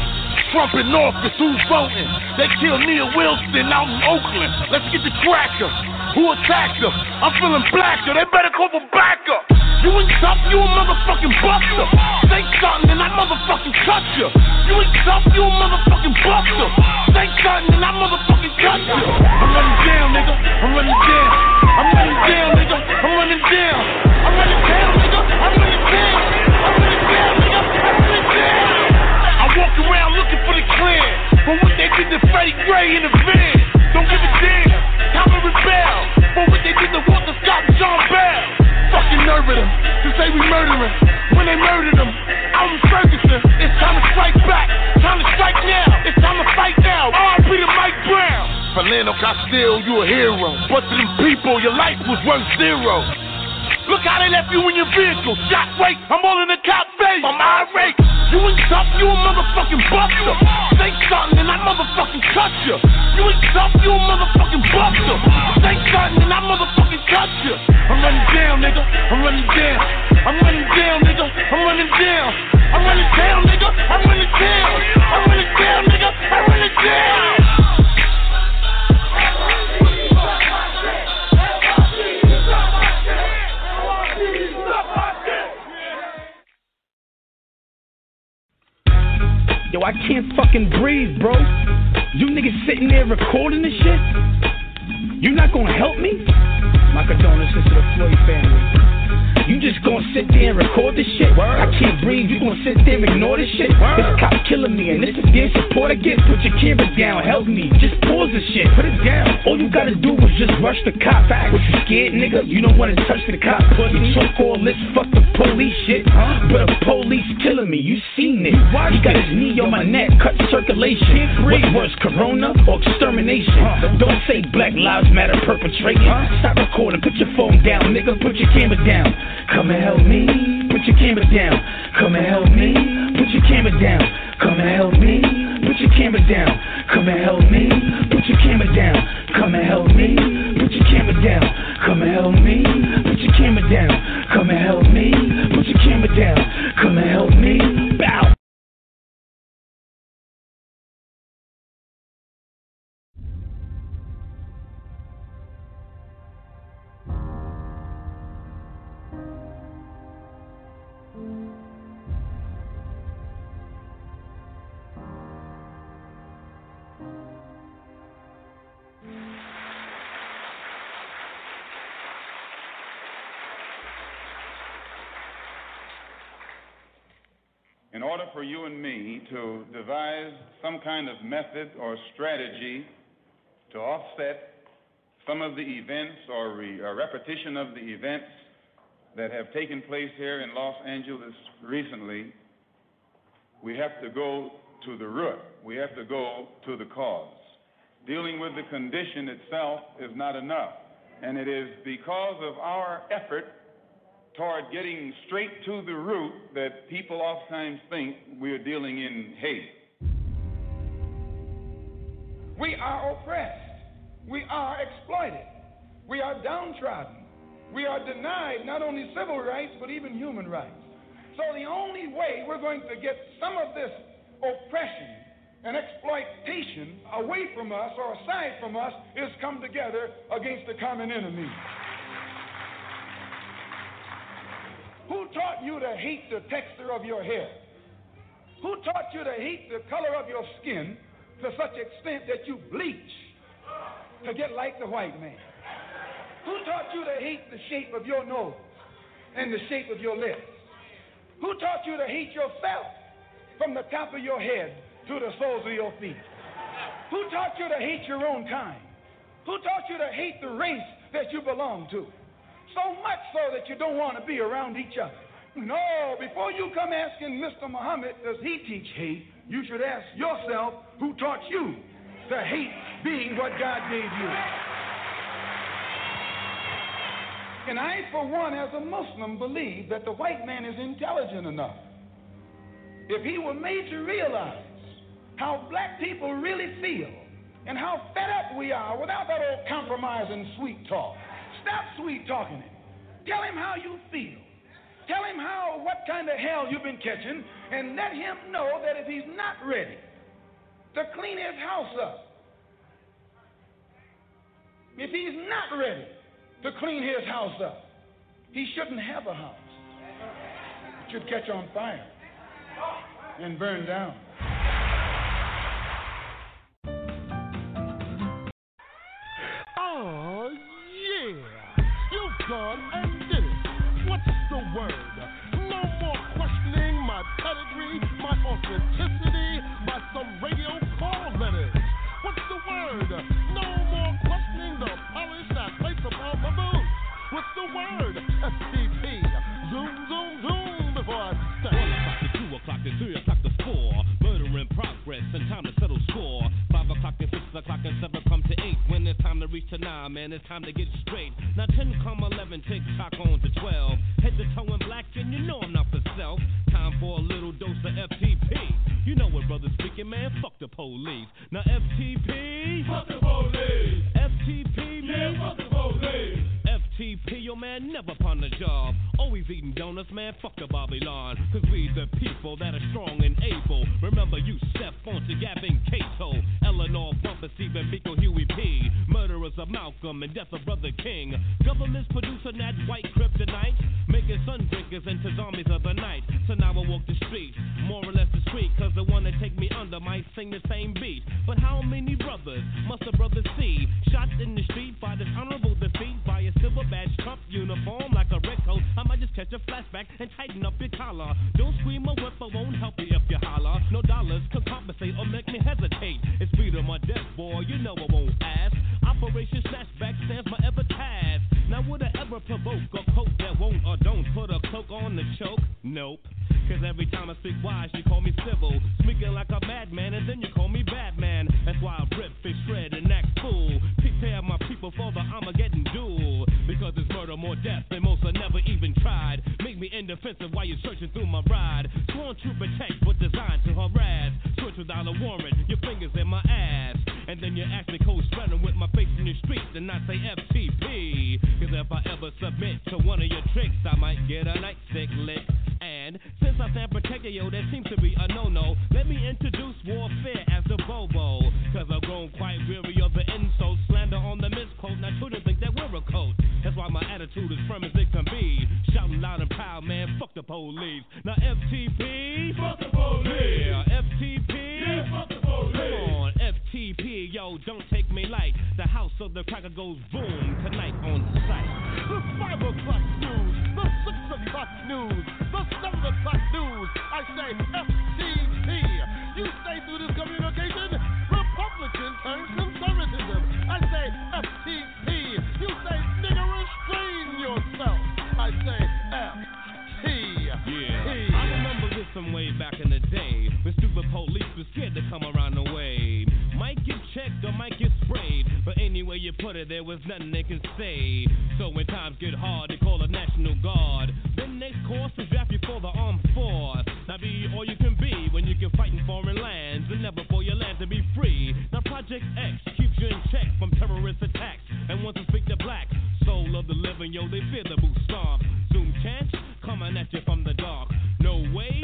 Trump in office, who's voting? They killed Neil Wilson out in Oakland. Let's get the cracker. Who attacked her? I'm feeling blacker. They better call for backup. You ain't tough, you a motherfucking buster. Say something and I motherfucking cut you. You ain't tough, you a motherfucking buster. Say something and I motherfucking cut you. I'm running down, nigga. I'm running down. I'm running down, nigga. I'm running down. I'm running down, nigga. I'm running down. Walk around looking for the clan. For what they did to Freddie Gray in the van. Don't give a damn. Time to rebel. For what they did to Walter Scott and Sean Bell. Fucking nerve of them to say we murdering. When they murdered them, in Ferguson. It's time to strike back. Time to strike now. It's time to fight now. R.I.P. to Mike Brown. Philando Castile, you a hero. But to them people, your life was worth zero. Look how they left you in your vehicle. Shot wait, I'm all in the cop face. I'm irate. You ain't tough, you a motherfucking buster. Say something and I motherfucking cut you. You ain't tough, you a motherfucking buster. Say something and I motherfucking cut you. I'm running down, nigga. I'm running down. I'm running down, nigga. I'm running down. I'm running down, nigga. I'm running down. I'm running down, nigga. I'm running down. Yo, I can't fucking breathe, bro. You niggas sitting there recording this shit? You not gonna help me? My condolences to the Floyd family. You just gonna sit there and record this shit? I can't breathe. You gonna sit there and ignore this shit? This cop killing me, and this is the support I get. Put your camera down, help me. Just pause the shit, put it down. All you gotta do is just rush the cop. What you scared, nigga? You don't wanna touch the cop. You talk all this fuck the police shit, huh? But the police killing me. You seen it? He got his knee on my neck, cut circulation. What's worse, corona or extermination? Don't say Black Lives Matter perpetrating. Stop recording. Put your phone down, nigga. Put your camera down. Come and help me. Put your camera down. Come and help me. Put your camera down. Come and help me. Put your camera down. Come and help me. Put your camera down. Come and help me. Put your camera down. Come and help me. Put your camera down. Come and help me. Put your camera down. Come and help me. in order for you and me to devise some kind of method or strategy to offset some of the events or, re- or repetition of the events that have taken place here in Los Angeles recently, we have to go to the root. We have to go to the cause. Dealing with the condition itself is not enough. And it is because of our effort toward getting straight to the root that people oftentimes think we are dealing in hate. We are oppressed. We are exploited. We are downtrodden. We are denied not only civil rights, but even human rights. So the only way we're going to get some of this oppression and exploitation away from us or aside from us is come together against the common enemy. Who taught you to hate the texture of your hair? Who taught you to hate the color of your skin to such extent that you bleach to get like the white man? Who taught you to hate the shape of your nose and the shape of your lips? Who taught you to hate yourself from the top of your head to the soles of your feet? Who taught you to hate your own kind? Who taught you to hate the race that you belong to? So much so that you don't want to be around each other. No, oh, before you come asking Mr. Muhammad, does he teach hate? You should ask yourself, who taught you to hate being what God gave you? And I, for one, as a Muslim, believe that the white man is intelligent enough. If he were made to realize how black people really feel and how fed up we are without that old compromising sweet talk. Stop sweet talking him. Tell him how you feel. Tell him how what kind of hell you've been catching, and let him know that if he's not ready to clean his house up, if he's not ready to clean his house up, he shouldn't have a house. It should catch on fire and burn down. Time to settle score. Five o'clock and six o'clock and seven come to eight. When it's time to reach to nine, man, it's time to get straight. Now ten come eleven, tick tock on to twelve. Head to toe in black, and you know I'm not for self. Time for a little dose of FTP. You know what, brother speaking, man. Fuck the police. Now FTP. Fuck the police. FTP, yo man, never upon the job. Always eating donuts, man, fuck the Babylon. Cause we the people that are strong and able. Remember, you step onto Gavin Cato, Eleanor Bumper, Stephen Biko, Huey P. Murderers of Malcolm and death of Brother King. Government's producing that white kryptonite. Making sun sunbreakers into zombies of the night. So now I walk the street, more or less discreet. Cause the one that take me under might sing the same beat. But how many brothers must a brother see? Shot in the street by dishonorable defeat silver badge Trump uniform like a red coat. I might just catch a flashback and tighten up your collar. Don't scream or whip, I won't help you if you holler. No dollars could compensate or make me hesitate. It's freedom or death, boy, you know I won't ask. Operation Snatchback stands for ever task. Now would I ever provoke a quote that won't or don't put a cloak on the choke? Nope. Cause every time I speak wise, you call me civil. Speaking like a madman, and then you call me Batman. That's why I rip, fish, shred, Me while you're searching through my ride. Sworn to protect, but designed to harass. Search without a warrant, your fingers in my ass. And then you ask me cold spreading with my face in the streets and I say FTP. Cause if I ever submit to one of your tricks, I might get a night sick lick. And since I stand protected, yo, that seems to be a no no. Let me introduce warfare as the Bobo. Cause I've grown quite weary of the insults, slander on the misquote. Now, children think that we're a cult. That's why my attitude is firm as it can be. Shouting loud and police. Now, FTP. Fuck the police. Yeah, FTP. Yeah, fuck the police. Come on, FTP, yo, don't take me light. The house of the cracker goes boom tonight on sight. The 5 o'clock news, the 6 o'clock news, the 7 o'clock news. I say back in the day when stupid police was scared to come around the way. Might get checked or might get sprayed, but anyway you put it, there was nothing they can say. So when times get hard, they call the National Guard. Then next course is draft you for the armed force. Now be all you can be when you can fight in foreign lands and never for your land to be free. Now Project X keeps you in check from terrorist attacks and wants to speak the black soul of the living, yo, they fear the boot stomp. Zoom chance coming at you from the dark. No way could they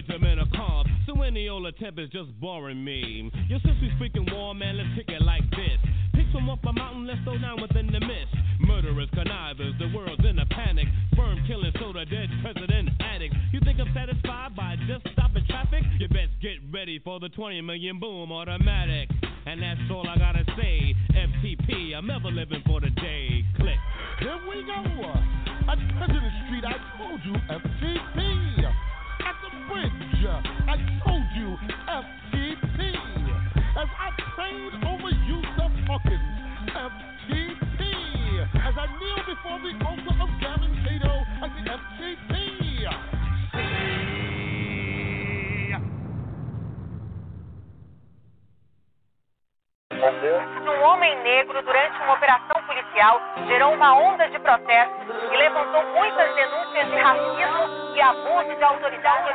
regiment a calm. So any old attempt is just boring me. Yo, since we speaking war, man, let's kick it like this. Pick some off a mountain, let's throw down within the mist. Murderers, connivers, the world's in a panic. Sperm killing, soda dead president addicts. You think I'm satisfied by just stopping traffic? You best get ready for the 20 million boom automatic. And that's all I gotta say. FTP, I'm ever living for the day. Click. Here we go. At President Street, I told you FTP. Bridge, I told you FTP. As I prayed over Yusuf Hawkins, FTP. As I kneel before the altar of Gavin Um homem negro, durante uma operação policial, gerou uma onda de protestos e levantou muitas denúncias de racismo e abuso de autoridade.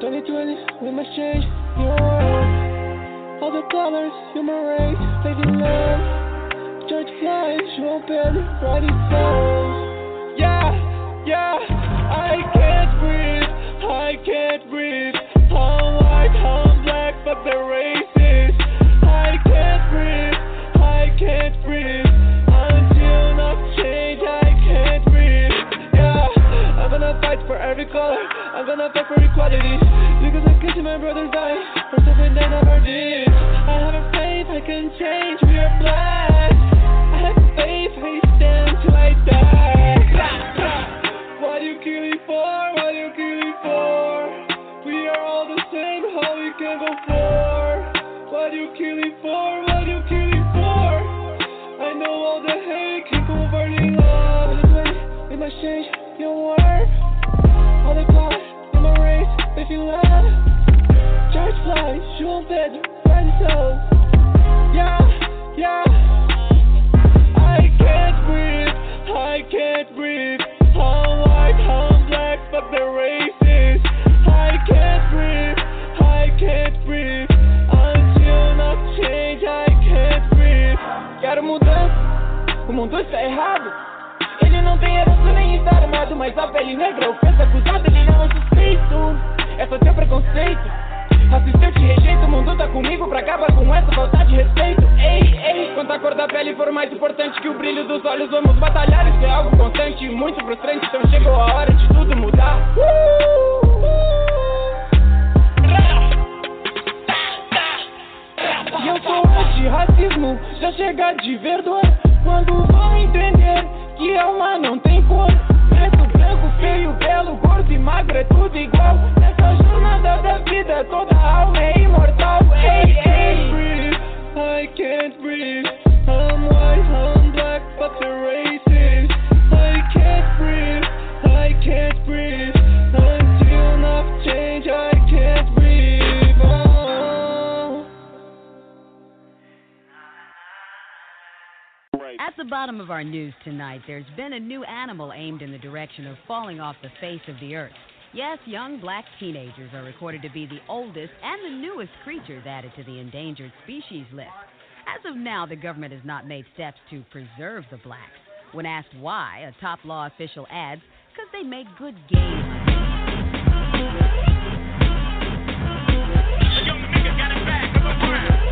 2020, we must change your world. All the colors, human race, living love. Church flies, João Pedro, writing songs. Yeah, yeah, I can't breathe, I can't breathe. I'm white, I'm black, but they're racist. I can't breathe, I can't breathe. Until enough change, I can't breathe. Yeah, I'm gonna fight for every color. I'm gonna fight for equality. Because I can see my brothers die for something they never did. I have a faith I can change. We are black. I have faith I stand till I die. You killing for? What you killing for? We are all the same. How we can go for? What you killing for? What you killing for? I know all the hate keep converting love. We must change your world. All the cars in my race, if you love. Church flies, João Pedro, find yourself. Yeah, yeah. I can't breathe, I can't breathe. But they're racist. I can't breathe, I can't breathe. Until not change, I can't breathe. Quero mudança, o mundo está errado. Ele não tem herança nem está armado, mas a pele negra ofensa acusada, ele não é suspeito. É só teu preconceito. Racista eu te rejeito, o mundo tá comigo pra acabar com essa falta de respeito. Ei, ei, quando a cor da pele for mais importante que o brilho dos olhos, vamos batalhar. Isso é algo constante muito frustrante, então chegou a hora de tudo mudar. E eu sou anti-racismo, já chega de vergonha. Quando vão entender que alma não tem cor. Preto, feio, belo, gordo e magro é tudo igual. Nessa jornada da vida, toda alma é imortal. I can't breathe. I'm white, I'm black, but they're racist. I can't breathe. I can't breathe. At the bottom of our news tonight, there's been a new animal aimed in the direction of falling off the face of the earth. Yes, young black teenagers are recorded to be the oldest and the newest creatures added to the endangered species list. As of now, the government has not made steps to preserve the blacks. When asked why, a top law official adds, because they make good game. Don't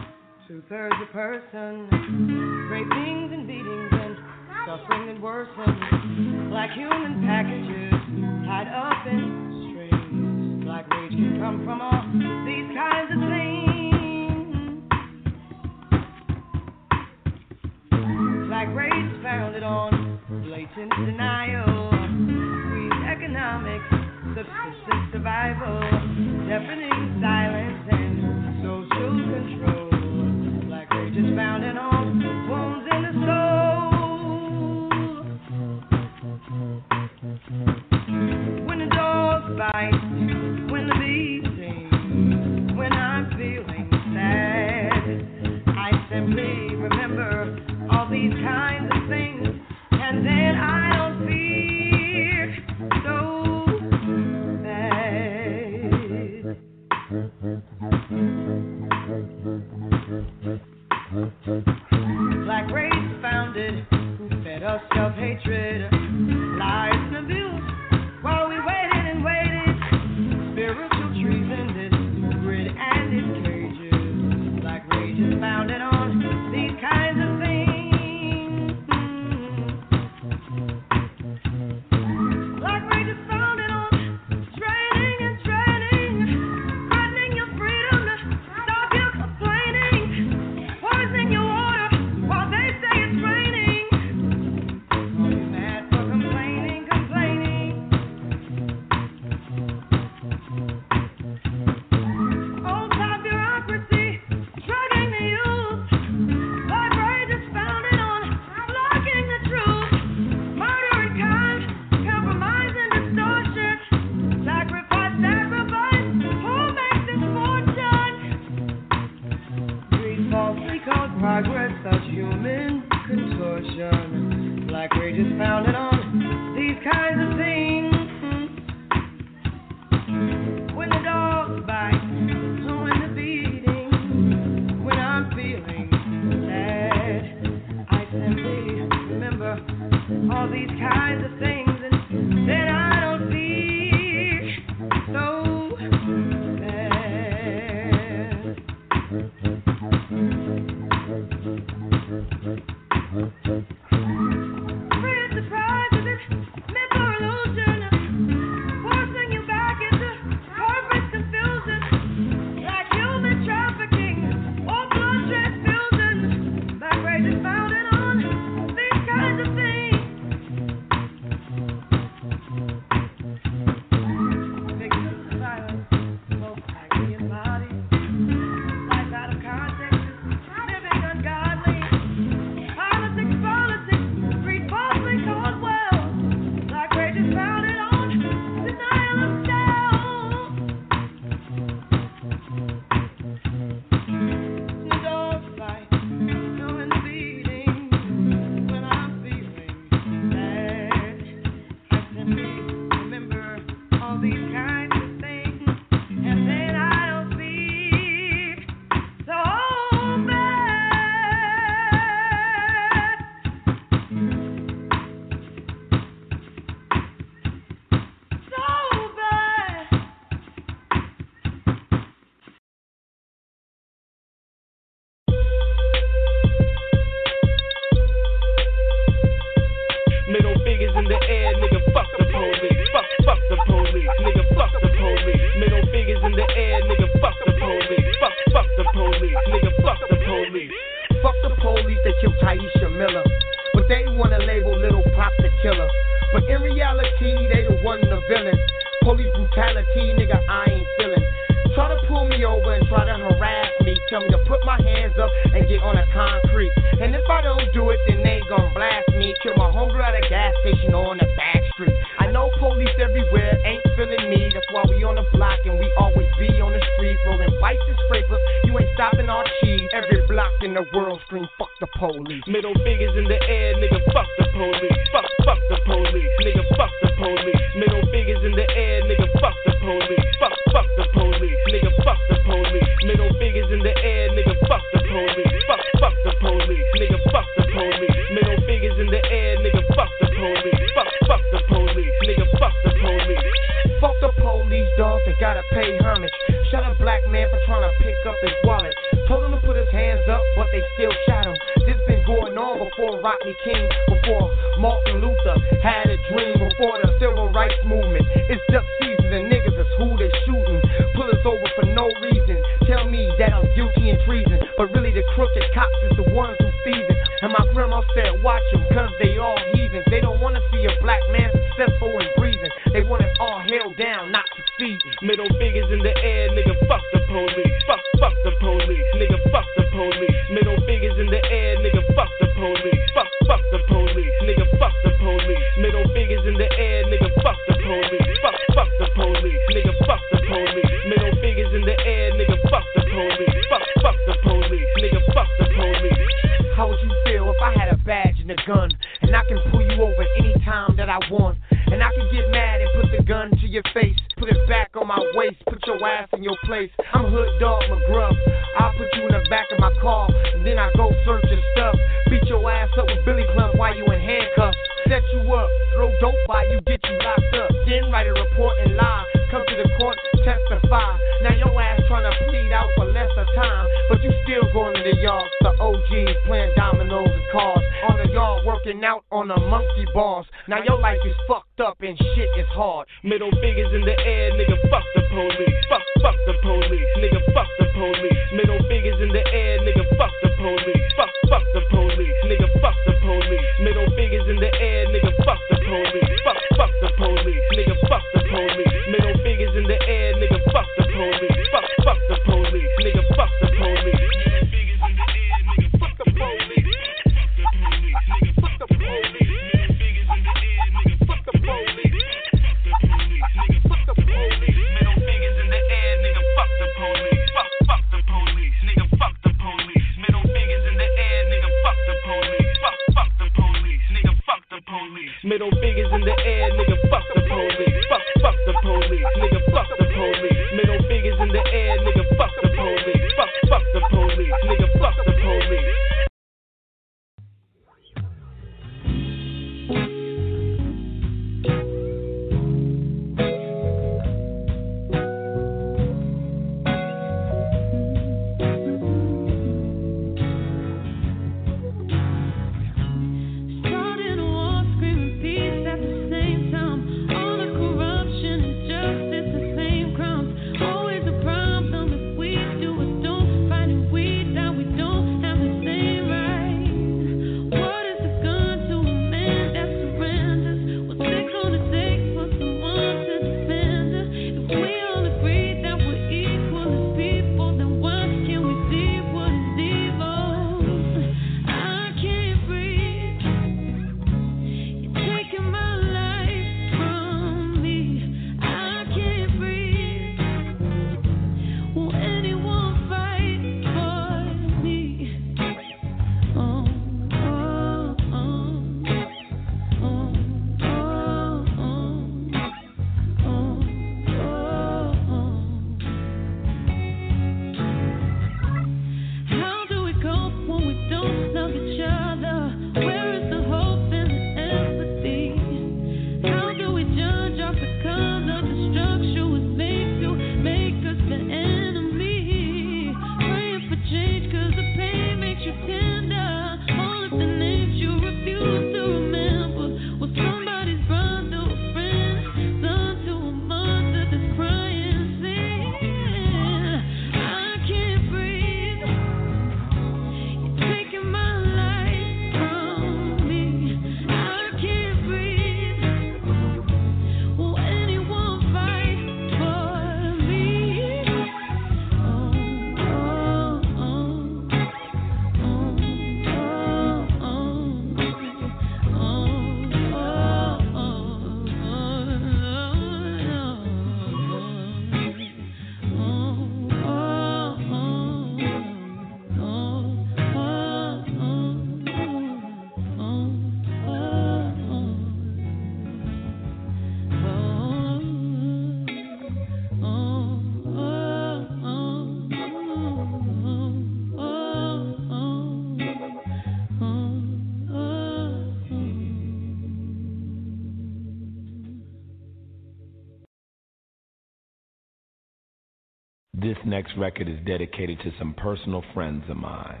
next record is dedicated to some personal friends of mine,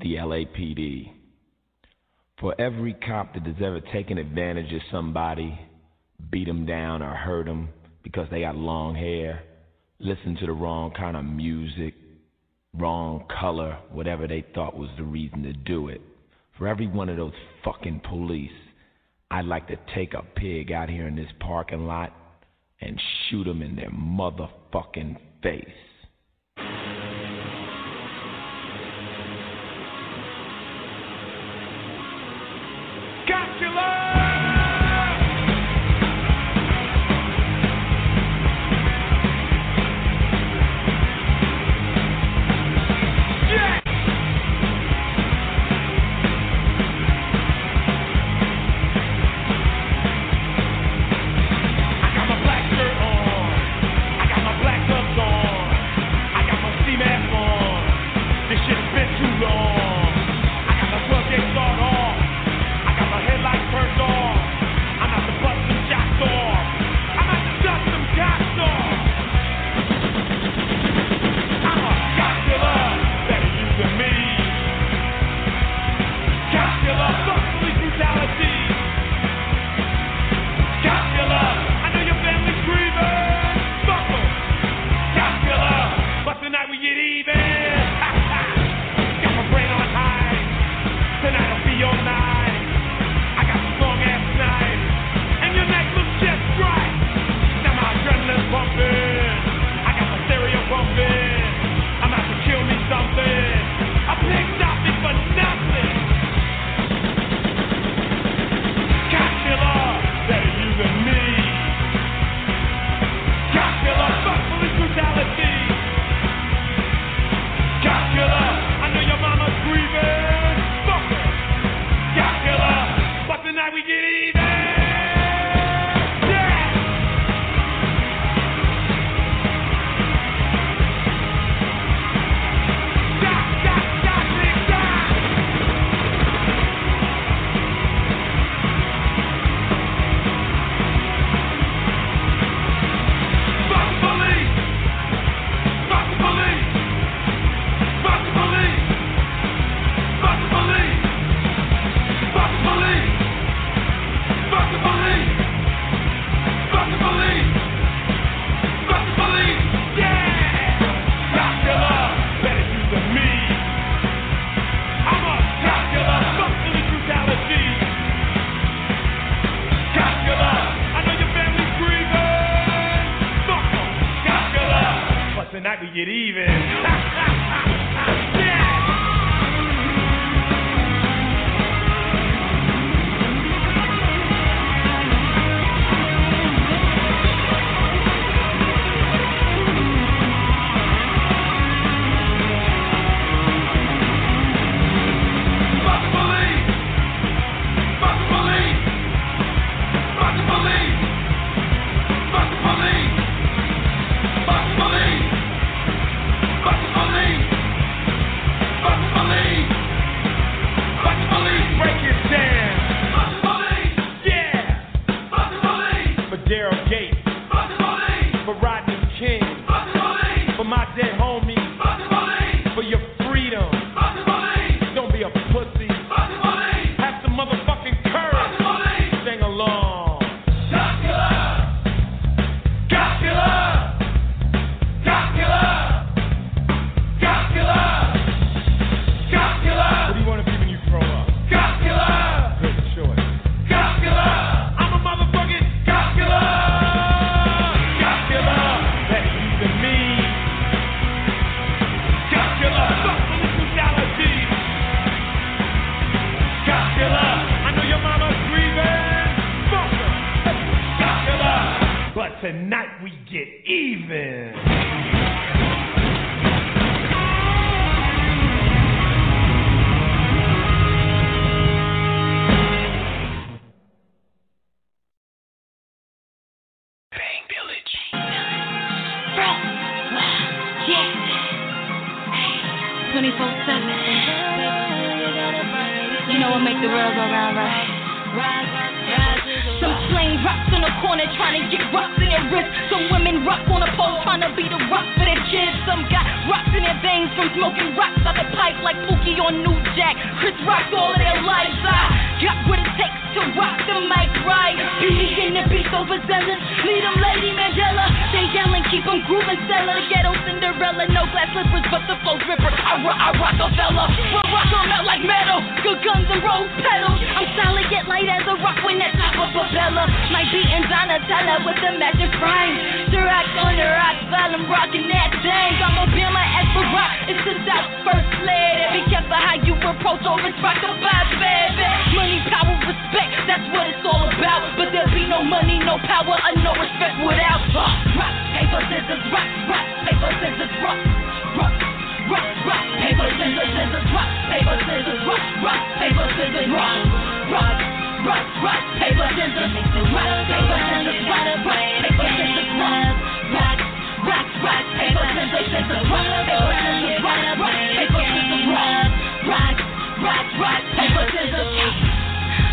the LAPD. For every cop that has ever taken advantage of somebody, beat them down or hurt them because they got long hair, listened to the wrong kind of music, wrong color, whatever they thought was the reason to do it. For every one of those fucking police, I'd like to take a pig out here in this parking lot and shoot them in their motherfucking face.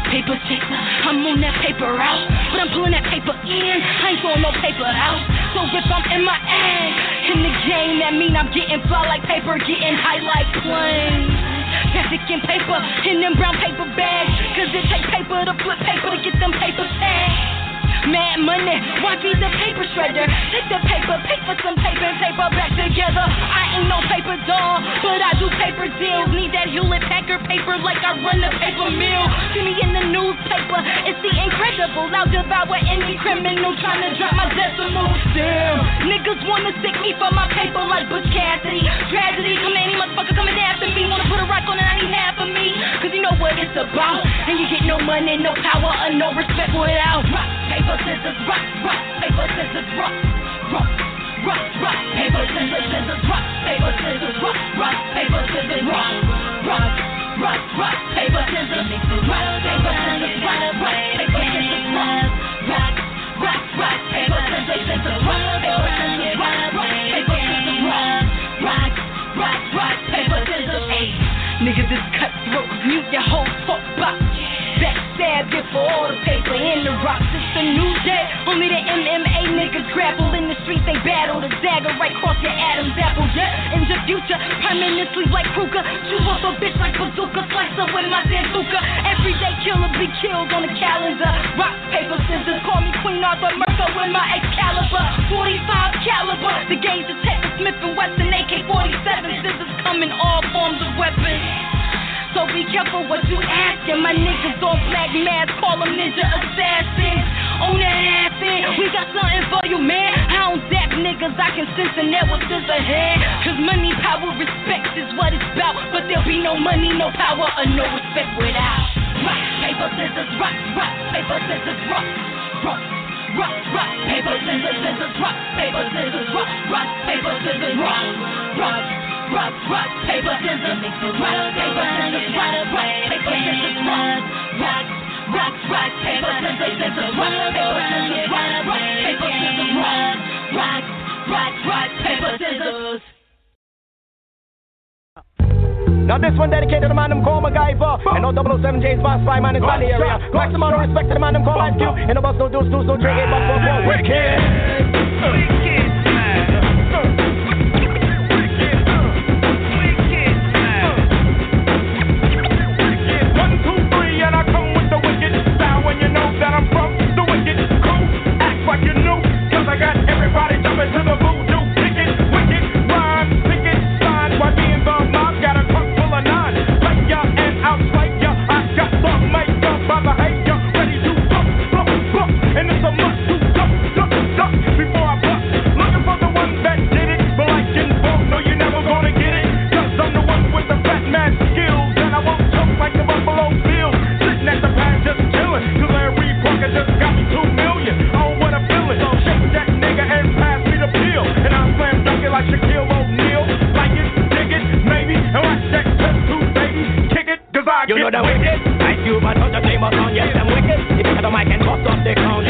Paper chaser, I'm on that paper out, but I'm pulling that paper in. I ain't throwing no paper out. So if I'm in my ass in the game, that mean I'm getting fly like paper, getting high like planes. Plastic and paper in them brown paper bags. Cause it take paper to flip paper to get them paper tags. Mad money, why be the paper shredder? Take the paper, pick for some paper and paper back together. I ain't no paper doll, but I do paper deals. Need that Hewlett Packard paper like I run the paper mill. See me in the newspaper, it's the incredible. I'll devour any criminal trying to drop my decimals. Damn, niggas wanna stick me for my paper like Butch Cassidy. Tragedy, come any motherfucker coming after me. Wanna put a rock on it, I need half of me. Cause you know what it's about. And you get no money, no power, or no respect without rock, paper, scissors, rock, rock, paper, scissors, rock, rock, rock, rock, paper, scissors, scissors, rock, paper, scissors, rock, rock, paper, scissors, rock, rock, rock, rock, paper, scissors, rock, paper, scissors, rock, rock, paper, scissors, rock, rock, rock, rock, paper, scissors, scissors, rock, paper, scissors, rock, rock, paper, scissors, rock, rock, rock, rock, paper, scissors, ayy. Niggas is cutthroat, mute your whole fuck box. Backstab you for all the paper in the rocks. A new day. Only the MMA niggas grapple in the streets. They battle the dagger right across your Adam's apple. Yeah, in the future, permanently like Kruger. Shoot off a bitch like bazooka. Slice her with my bazooka. Everyday killer be killed on the calendar. Rock, paper, scissors. Call me Queen Arthur Mercer with my Excalibur. 45 caliber. The gauge detector Smith and Wesson AK-47. Scissors come in all forms of weapons. So be careful what you asking. My niggas on black masks, call them ninja assassins. On that ass end, we got something for you, man. I don't zap niggas, I can sense and there was scissor head. Cause money, power, respect is what it's about. But there'll be no money, no power, or no respect without. Rock, paper, scissors, rock, rock, paper, scissors, rock, rock. Rock, rock, paper, scissors, scissors, rock, paper, scissors, rock, rock, paper, scissors, rock, rock rock, rock, paper, scissors, rock, paper, scissors, rock, rock, paper, scissors, rock, rock, rock, rock, paper, scissors, scissors, rock, paper, scissors, rock, rock, paper, scissors, rock, rock, rock, rock, paper, scissors. Now this one dedicated to the man them call MacGyver. And no 007 James Bond spy man is by the area. Maximum respect to the man them call Ice Cube And no bus no deuce deuce no drink eight but four four Wicked everybody jumping to the You know the wicked Ice Cube and the same on Yes, them wicked. If you got the mic and bust up the crown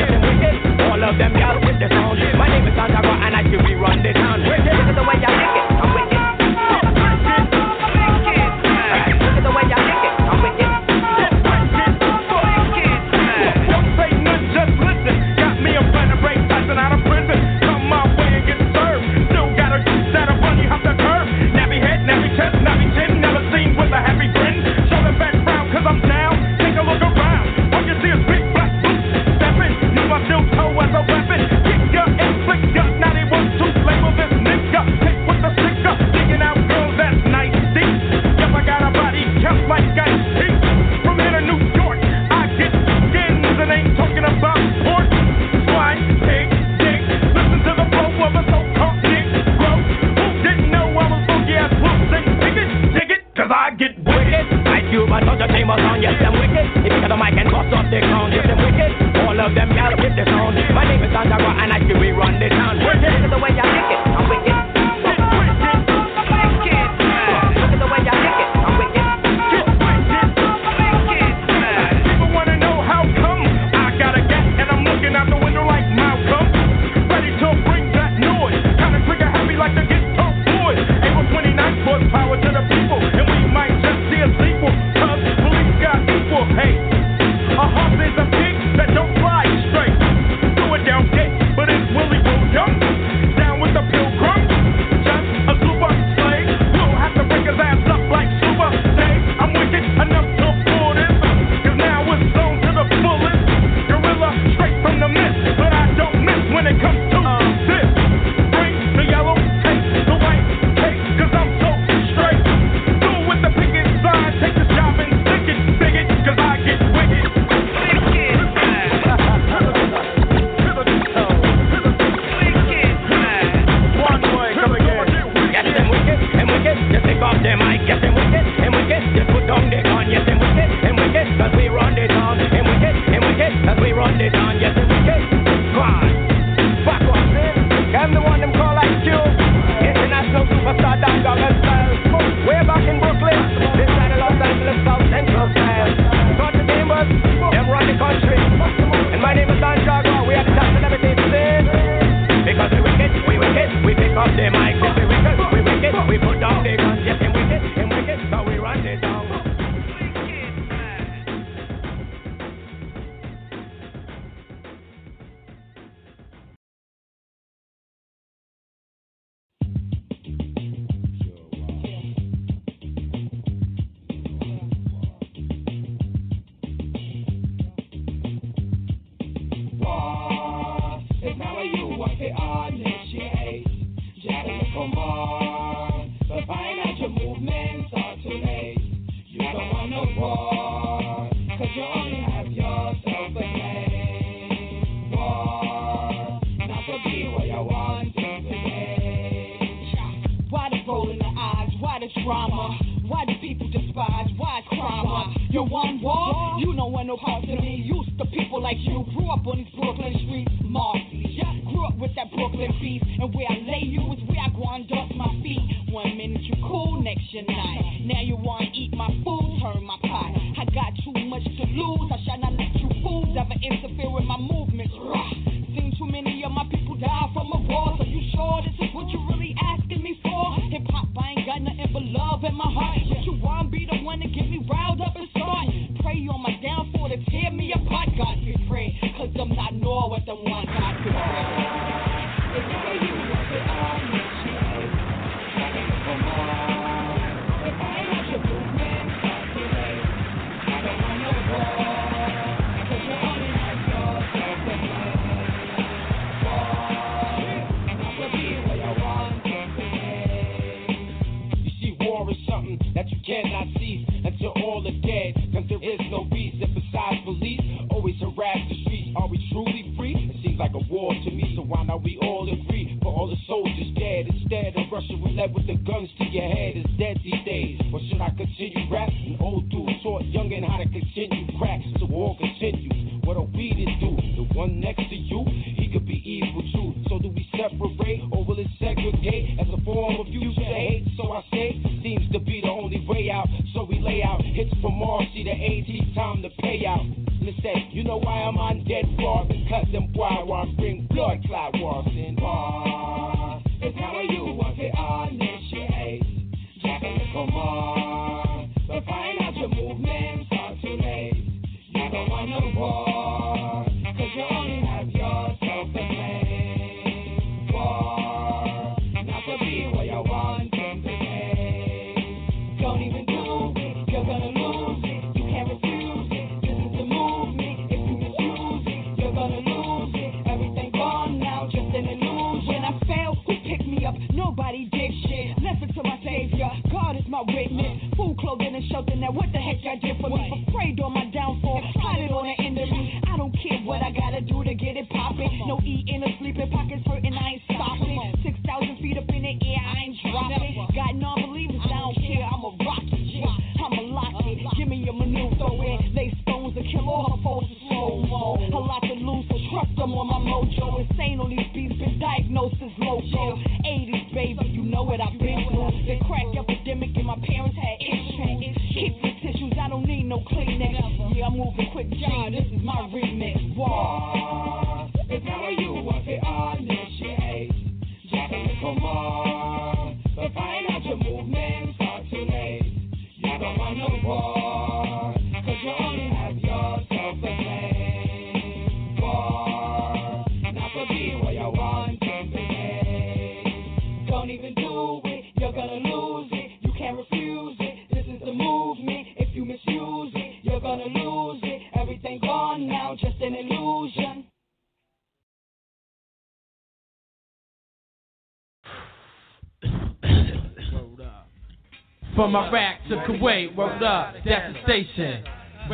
From Iraq to Kuwait, world up, that's the station.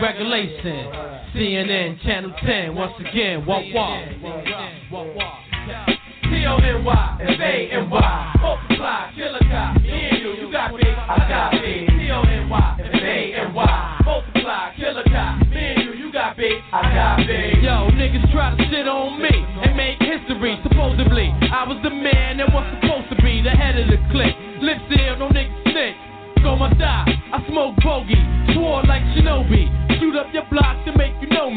Regulation, CNN, Channel 10, once again, what walk. T-O-N-Y, F-A-N-Y.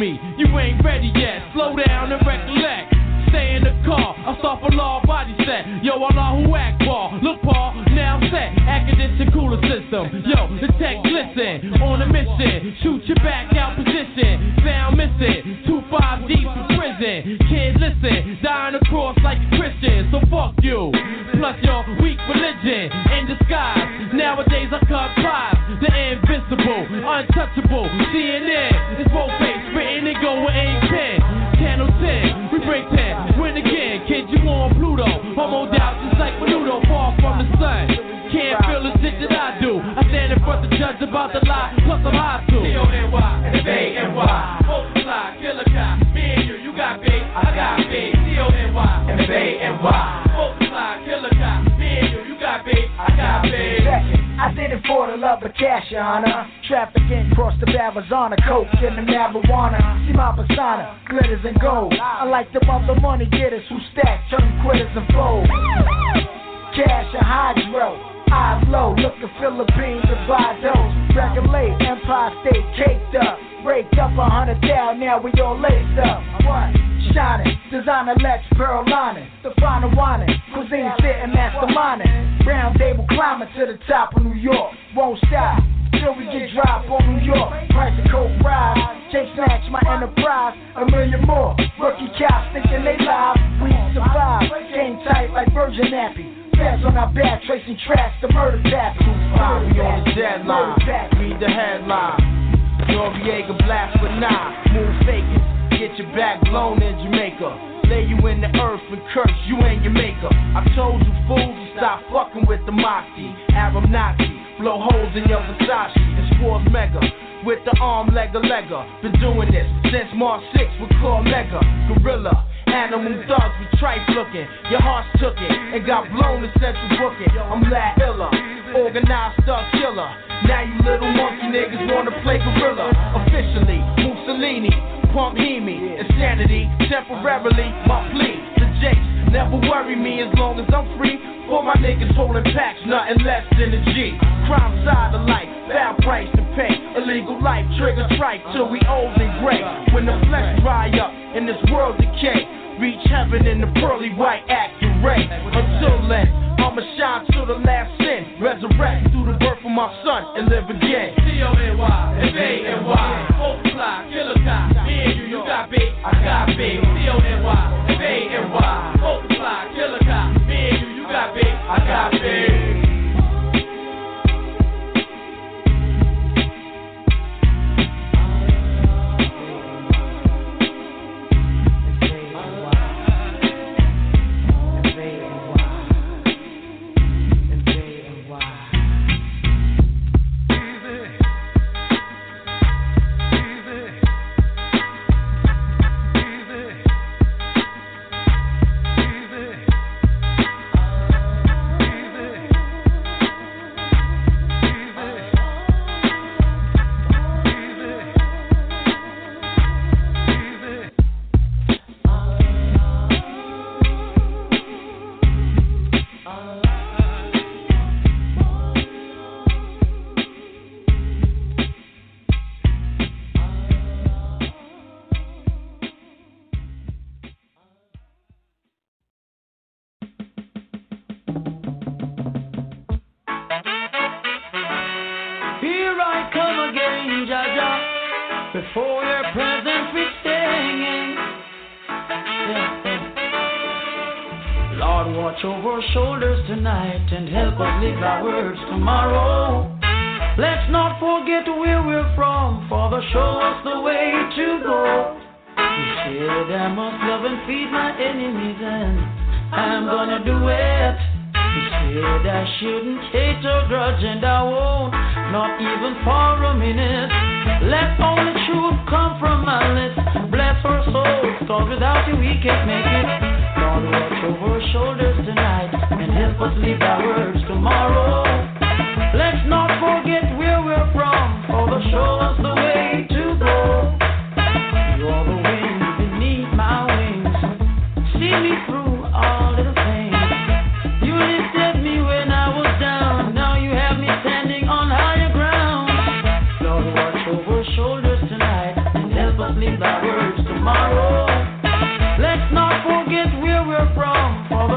you ain't ready yet. Slow down and recollect. Stay in the car, I start for law body set. Yo, Allah who act ball. Look, Paul, now I'm set. Academic cooler system. Yo, the tech listen. On a mission, shoot your back out position. Sound missing, two five deep in prison. Kid, listen, dying across like a Christian. So fuck you. Plus your weak religion in disguise. Nowadays I cut ties. The invisible, untouchable, CNN. Homo doubt just like Menudo. Far from the sun. Can't feel the shit that I do. I stand in front of the judge about the lie. Plus I'm high too. Did it for the love of cash, your honor. Trafficking across the Arizona, coke and the marijuana. See my persona, glitters and gold. I like them other money getters who stack, turn quitters and fold. Cash and hydro. Eyes low, looking Philippines and buy those. Regulate, Empire State caked up. Raked up a hundred down, now we all laced up. What? Shining, designer Lex, pearl lining. The final whining, cuisine sitting masterminding. Round table climbing to the top of New York. Won't stop till we get dropped on New York. Price of coke rise, Chase snatch my enterprise. A million more. Rookie cops thinking they live. We survive. Game tight like Virgin Nappy. Feds on our back, tracing tracks, the murder tap. Five, we on the deadline. Read the headline. Noreaga blast with nine. Move fakers. Get your back blown in Jamaica. Lay you in the earth and curse you and your maker. I told you fools to stop fucking with the Moxie. Arab Nazi. Blow holes in your Versace. It's Wars Mega. With the arm legger legger. Been doing this since March 6 with Cormega. Gorilla. Animal thugs with tripe looking. Your heart's took it and got blown to central booking. I'm Lad organized thug killer. Now you little monkey niggas wanna play gorilla. Officially, Mussolini, pump Hemi, insanity, temporarily, my plea. The Jakes never worry me as long as I'm free. For my niggas holding packs, nothing less than a G. Crime side of life, bad price to pay. Illegal life, trigger strike till we old and gray. When the flesh dry up and this world decay, reach heaven in the pearly white accurate. Until then, I'ma shine till the last sin. Resurrect through the birth of my son and live again. C-O-N-Y, F-A-N-Y, multiply, killer cop. Me and you, you got big, I got big. C-O-N-Y, F-A-N-Y, multiply, killer cop. Me and you, you got big, I got big. Us live our words tomorrow. Let's not forget where we're from, Father, show us the way to go. You said I must love and feed my enemies, and I'm gonna do it. You said I shouldn't hate or grudge, and I won't, not even for a minute. Let only truth come from my lips. Bless our souls, cause without you we can't make it. Over our shoulders tonight and help us live our words tomorrow. Let's not forget where we're from, Father, show us the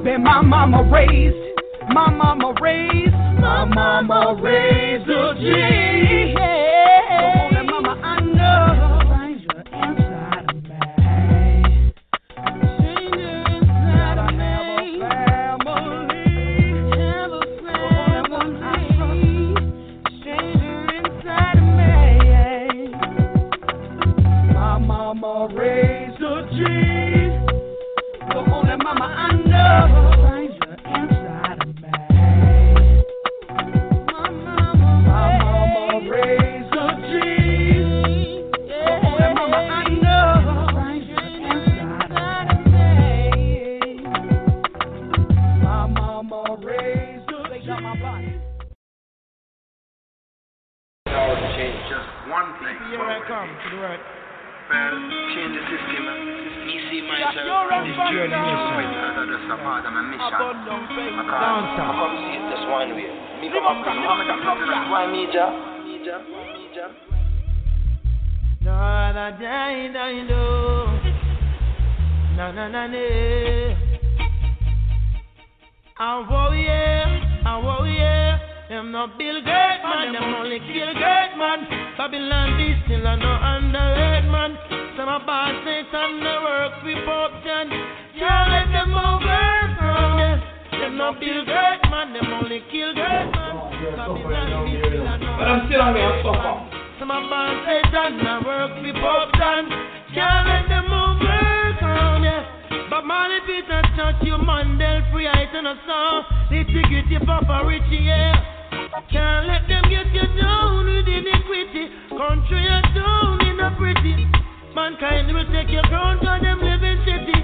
baby my mama raised Na na na na. I yeah, I yeah. Them no build great man, them only kill great man. Babylon be still a no underrated man. Some a boss Satan no work for corruption. Can't let them overthrow them. Them no build great man, them only kill great man. Babylon be still a no But I'm still on there, suffer. some of my Satan work for Pope John. Can't let them But Marley Peter Tosh you Mandel free I turn a song. Nitty gritty Papa Richie yeah. Can't let them get you down with iniquity. Country you down in a pretty. Mankind will take your crown to them living city.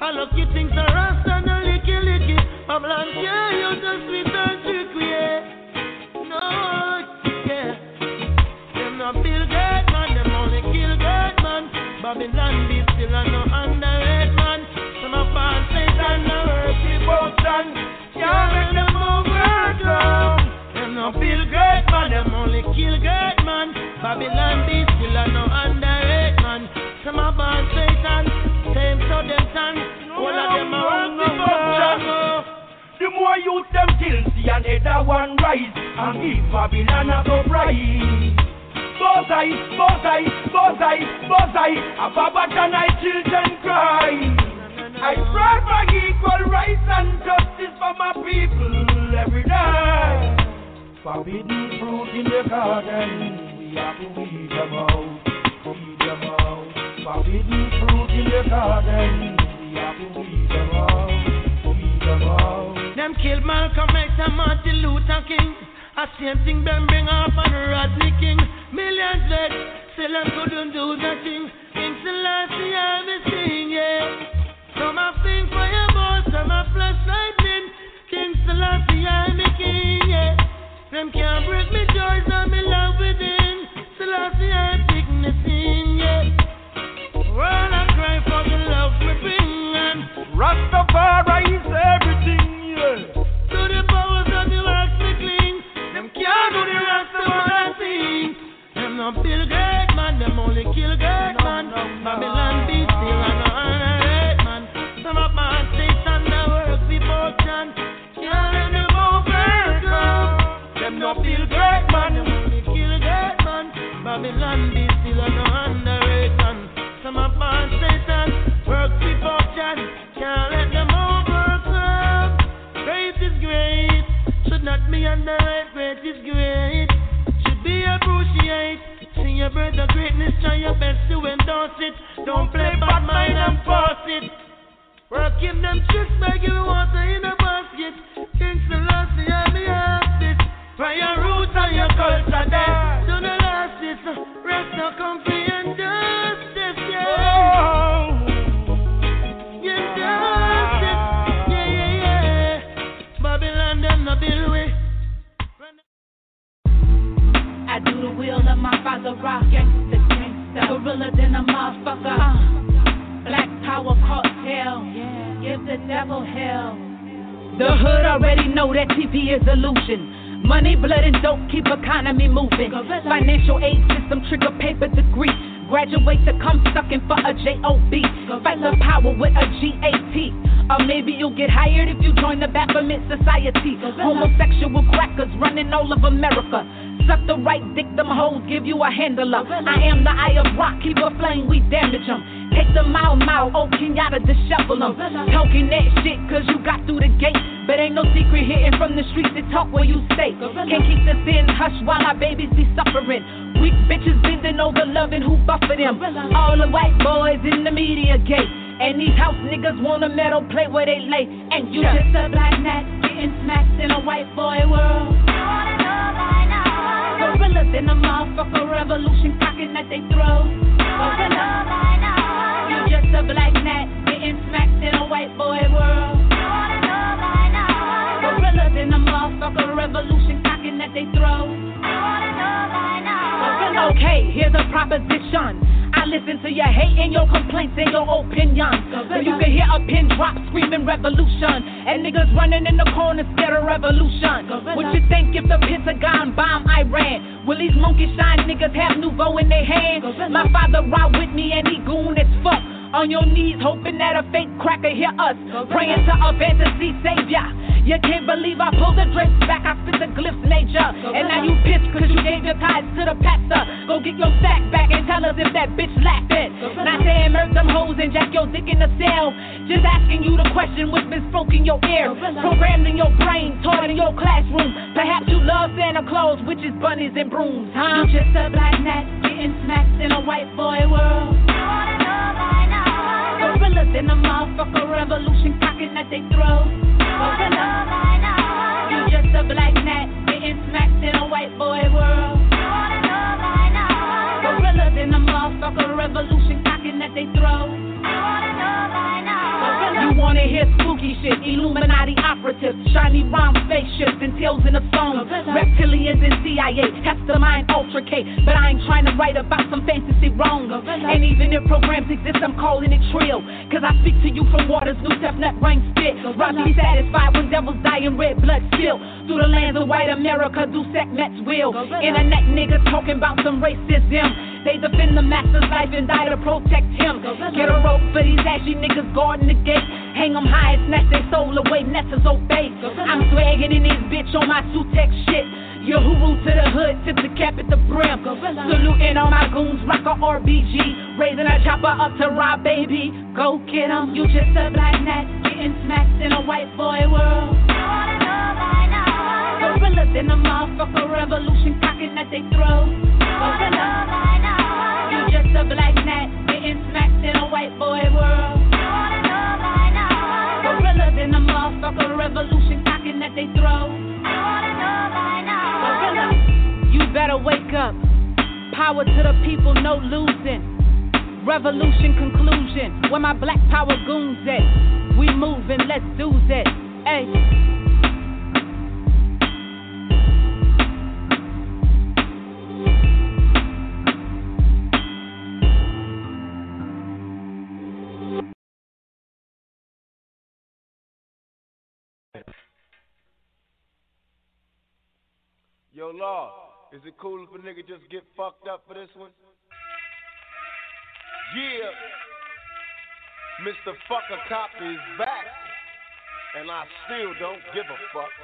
I look you things are rust and a licky licky. Babylon yeah, you just sweet and tricky yeah. No, yeah. Them no build great man, them only kill great man. Babylon be still a no underrated overcome. Them no feel Gates man, them only kill great man. Babylon be still a no underrated man. Some of us Satan, same so them stand. All of them are devotion. The more youth them guilty and other one rise and give Babylon a bright. Bozai, bozai, bozai, bozai, a Babatan I children cry. I pray for equal rights and justice for my people every day. Forbidden fruit in the garden, we have to weed them out, weed them out. Forbidden fruit in the garden, we have to weed them out, weed them out. Them killed Malcolm X and Martin Luther King. A same thing them bring up on Rodney King. Millions dead, still them couldn't do nothing. King Selassie I me sing, yeah. Some a sing for your boss, some a flash lightning. King Selassie I me king, yeah. Them can't break me joys and me love within. Selassie I pick me sing, yeah. World I cry for the love me bring and Rastafari is everything, yeah. to the powers of the works me cling. Them can't do the rest of what I. Them no Bill him them all burst up. Great is great. Should not be under it, great is great. Should be appropriate. See your bread the greatness, try your best to endorse it. Don't play bad mind and force it. Work in them tricks giving water in a basket. King Selassie, I'm the artist. For your roots and your culture there. To the last is rest no comfy and justice, yeah. Injustice, yeah, yeah, yeah. Babylon, them no build way. I do the will of my father, rock gangsta, gangsta, gorilla than a motherfucker. Uh, black power cartel, give the devil hell. The hood already know that TP is illusion. Money, blood, and dope keep economy moving. Financial aid system trigger paper degree. Graduate to come sucking for a job. Fight the power with a GAT. Or maybe you'll get hired if you join the Baphomet Society. Homosexual crackers running all of America. Suck the right dick, them hoes give you a handler. I am the eye of rock, keep a flame, we damage them. Take the mile, mile, oh Kenyatta, dishevel them. Talking that shit cause you got through the gate. But ain't no secret hitting from the streets to talk where you stay. Can't keep the sin hush while our babies be suffering. Weak bitches bending over loving who buffer them. All the white boys in the media gate. And these house niggas want a metal plate where they lay. And you just a black gnat getting smacked in a white boy world. Gorillas in a motherfucker revolution cocking at they throat. Gorillas. You just a black gnat getting smacked in a white boy world. In a revolution cocking that they throw. Okay, here's a proposition. I listen to your hate and your complaints and your opinions. So you can hear a pin drop screaming revolution. And niggas running in the corner scared of revolution. What you think if the Pentagon bomb Iran? Will these monkey shine niggas have nouveau in their hands? My father ride with me and he goon as fuck. On your knees, hoping that a fake cracker hear us. Praying to a fantasy savior. You can't believe I pulled the drapes back, I spit the glyphs nature. And now you pissed cause you gave your tithes to the pastor. Go get your sack back and tell us if that bitch lacked it. Not saying murk them hoes and jack your dick in the cell. Just asking you the question which been spoken in your ear. Programmed in your brain, taught in your classroom. Perhaps you love Santa Claus, witches, bunnies, and brooms, huh? You just a black gnat getting smacked in a white boy world. Gorillas in a motherfucker revolution cocking that they throw. Gorilla. You just a black gnat getting smacked in a white boy world. Gorillas in a motherfucker revolution cocking that they throw. You wanna hear spooky shit, Illuminati shiny rhyme spaceships and tales in the song. Reptilians and CIA, Hester mind Ultra K. But I ain't trying to write about some fantasy wrong. And even if programs exist, I'm calling it trill. Cause I speak to you from waters, new step nut ring spit. Rob be satisfied when devils die in red blood spill. Through the lands of white America, do Sekhmet's will. Internet niggas talking about some racism. They defend the master's life and die to protect him. Get a rope for these ashy niggas guarding the gate. Hang them high snatch their soul away, Nessa's obey. I'm swagging in this bitch on my Sutex shit. Yahoo to the hood, tip the cap at the brim. Saluting all my goons, rock a RBG. Raising a chopper up to rob baby. Go get 'em. You just a black gnat getting smacked in a white boy world. Gorillas in a motherfucker revolution cocking that they throw. Gorilla. You just a black gnat getting smacked in a white boy world. In a motherfucker revolution cocking that they throw. You better wake up. Power to the people, no losing. Revolution conclusion. Where my black power goons at? We moving, let's do that. Hey. Yo, Law, is it cool if a nigga just get fucked up for this one? Yeah. Mr. Fucker Cop is back. And I still don't give a fuck.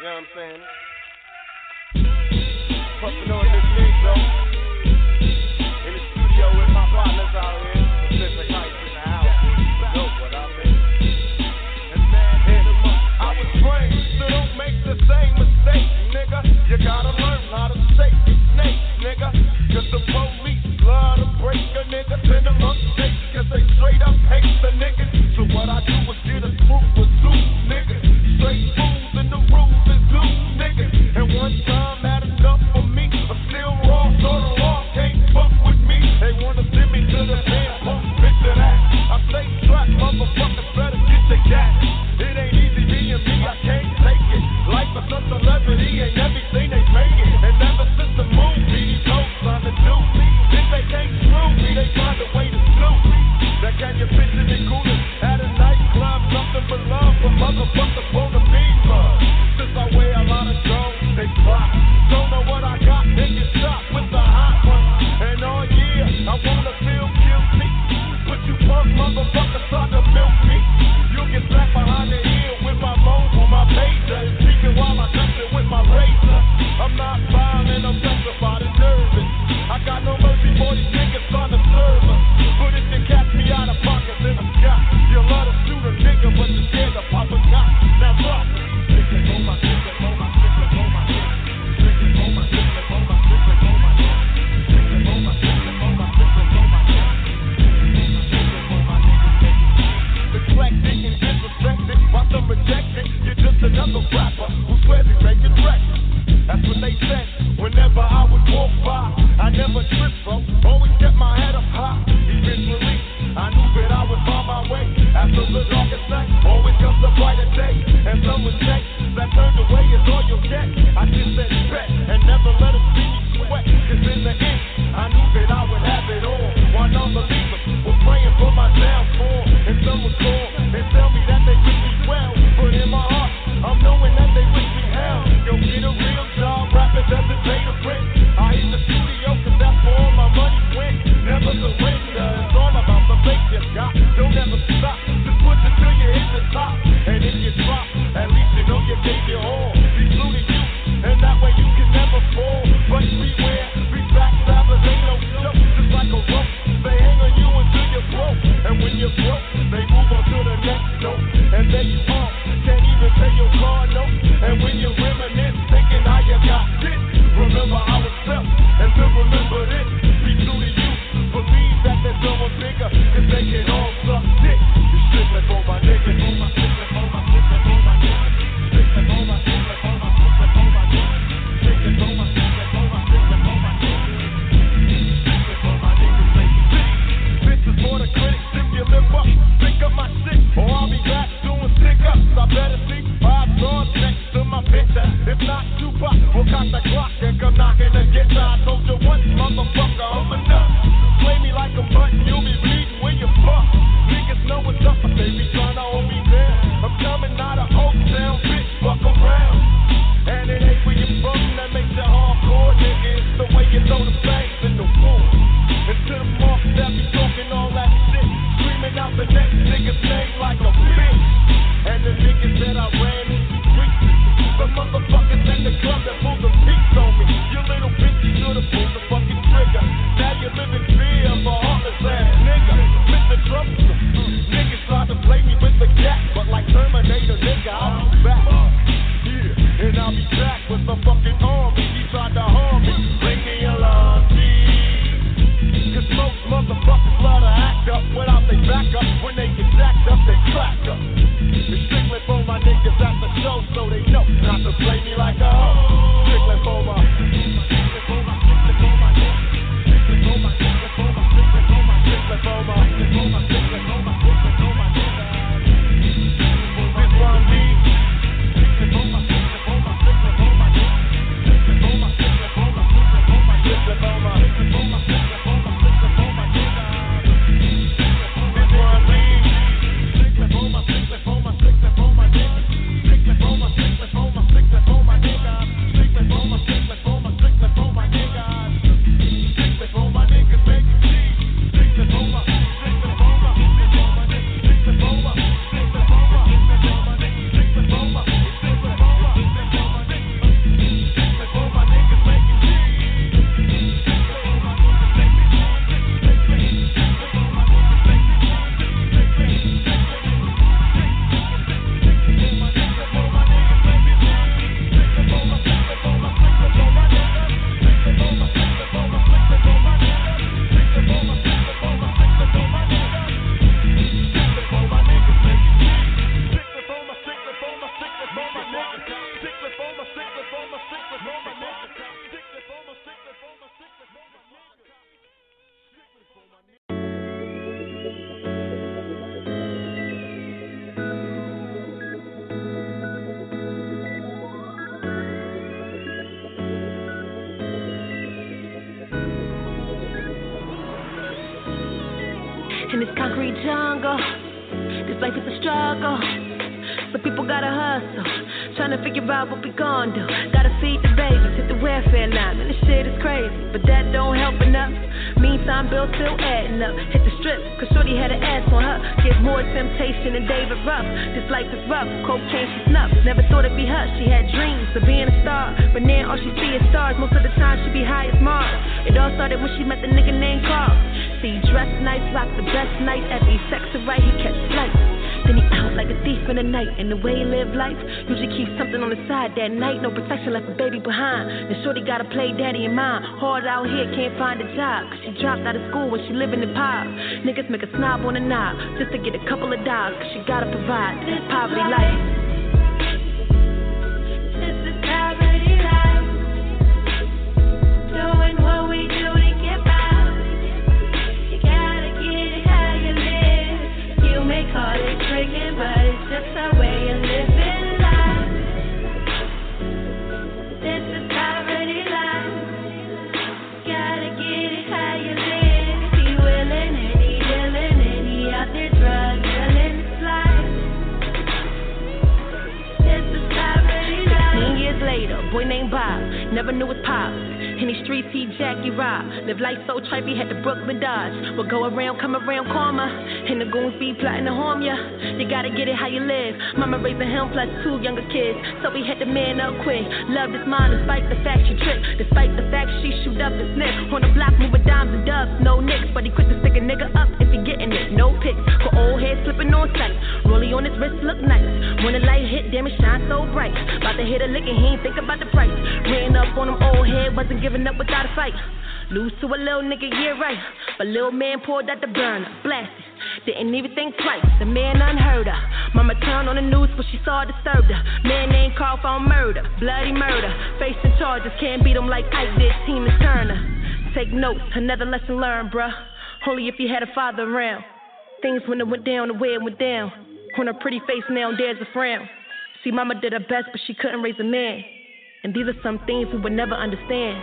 You know what I'm saying? Puffing on this big though. In the studio with my partners out here. Pacific Heights in the house. Know what I mean? And man. I was don't make the same mistake, nigga. You gotta learn how to shake the snake, nigga. Cause the police love to break a nigga, send them up state, cause they straight up hate the niggas. So what I do is get a group of two niggas. Straight fools and the rules is loose niggas. And one time had life, usually keep something on the side that night. No protection, left a baby behind. Then shorty gotta play daddy and mom. Hard out here, can't find a job. Cause she dropped out of school when she living in pop. Niggas make a snob on a knob just to get a couple of dollars. Cause she gotta provide this poverty life. This is poverty life. Doing what we do to get by. You gotta get it how you live. You may call it tricking, but boy named Bob, never knew his pops. In these streets, he Jackie Rob. Live life so trippy, had the Brooklyn Dodge. Would go around, come around, karma. And the goons be plotting to harm ya. You gotta get it how you live. Mama raising him plus two younger kids. So we had the man up quick. Loved his mom despite the fact she tripped. Despite the fact she shoot up and sniff. On the block, moving dimes and dubs. No nicks, but he quick to stick a nigga up if he getting it. No pics. For old hair slipping on sight. Rollie on his wrist look nice. When the light hit, damn it shine so bright. About to hit a lick and he ain't think about the price. Ran up on him old head, wasn't giving up without a fight. Lose to a little nigga, yeah right. But little man pulled out the burner, blasted. Didn't even think twice, the man unheard of. Mama turned on the news when she saw it disturbed her. Man named Carl found murder, bloody murder. Facing charges, can't beat him like Ike did Tina Turner. Take notes, another lesson learned, bruh. Only if you had a father around. Things when it went down the way it went down. On her pretty face now there's a frown. See, mama did her best, but she couldn't raise a man. And these are some things we would never understand.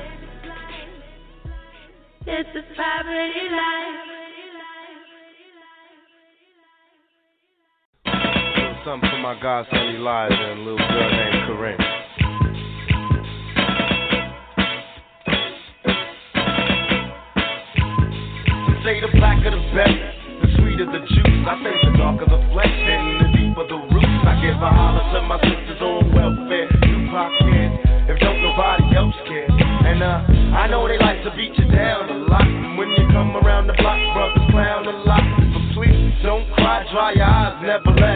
It's a poverty life. Something for my godson Elijah, and a little girl named Corinne. say the black of the best, the sweet of the juice. I say the dark of the flesh and the deep of the roots. I give a holler to my sisters on welfare. You pop kids, if don't nobody else care. And uh, I know they like to beat you down. never let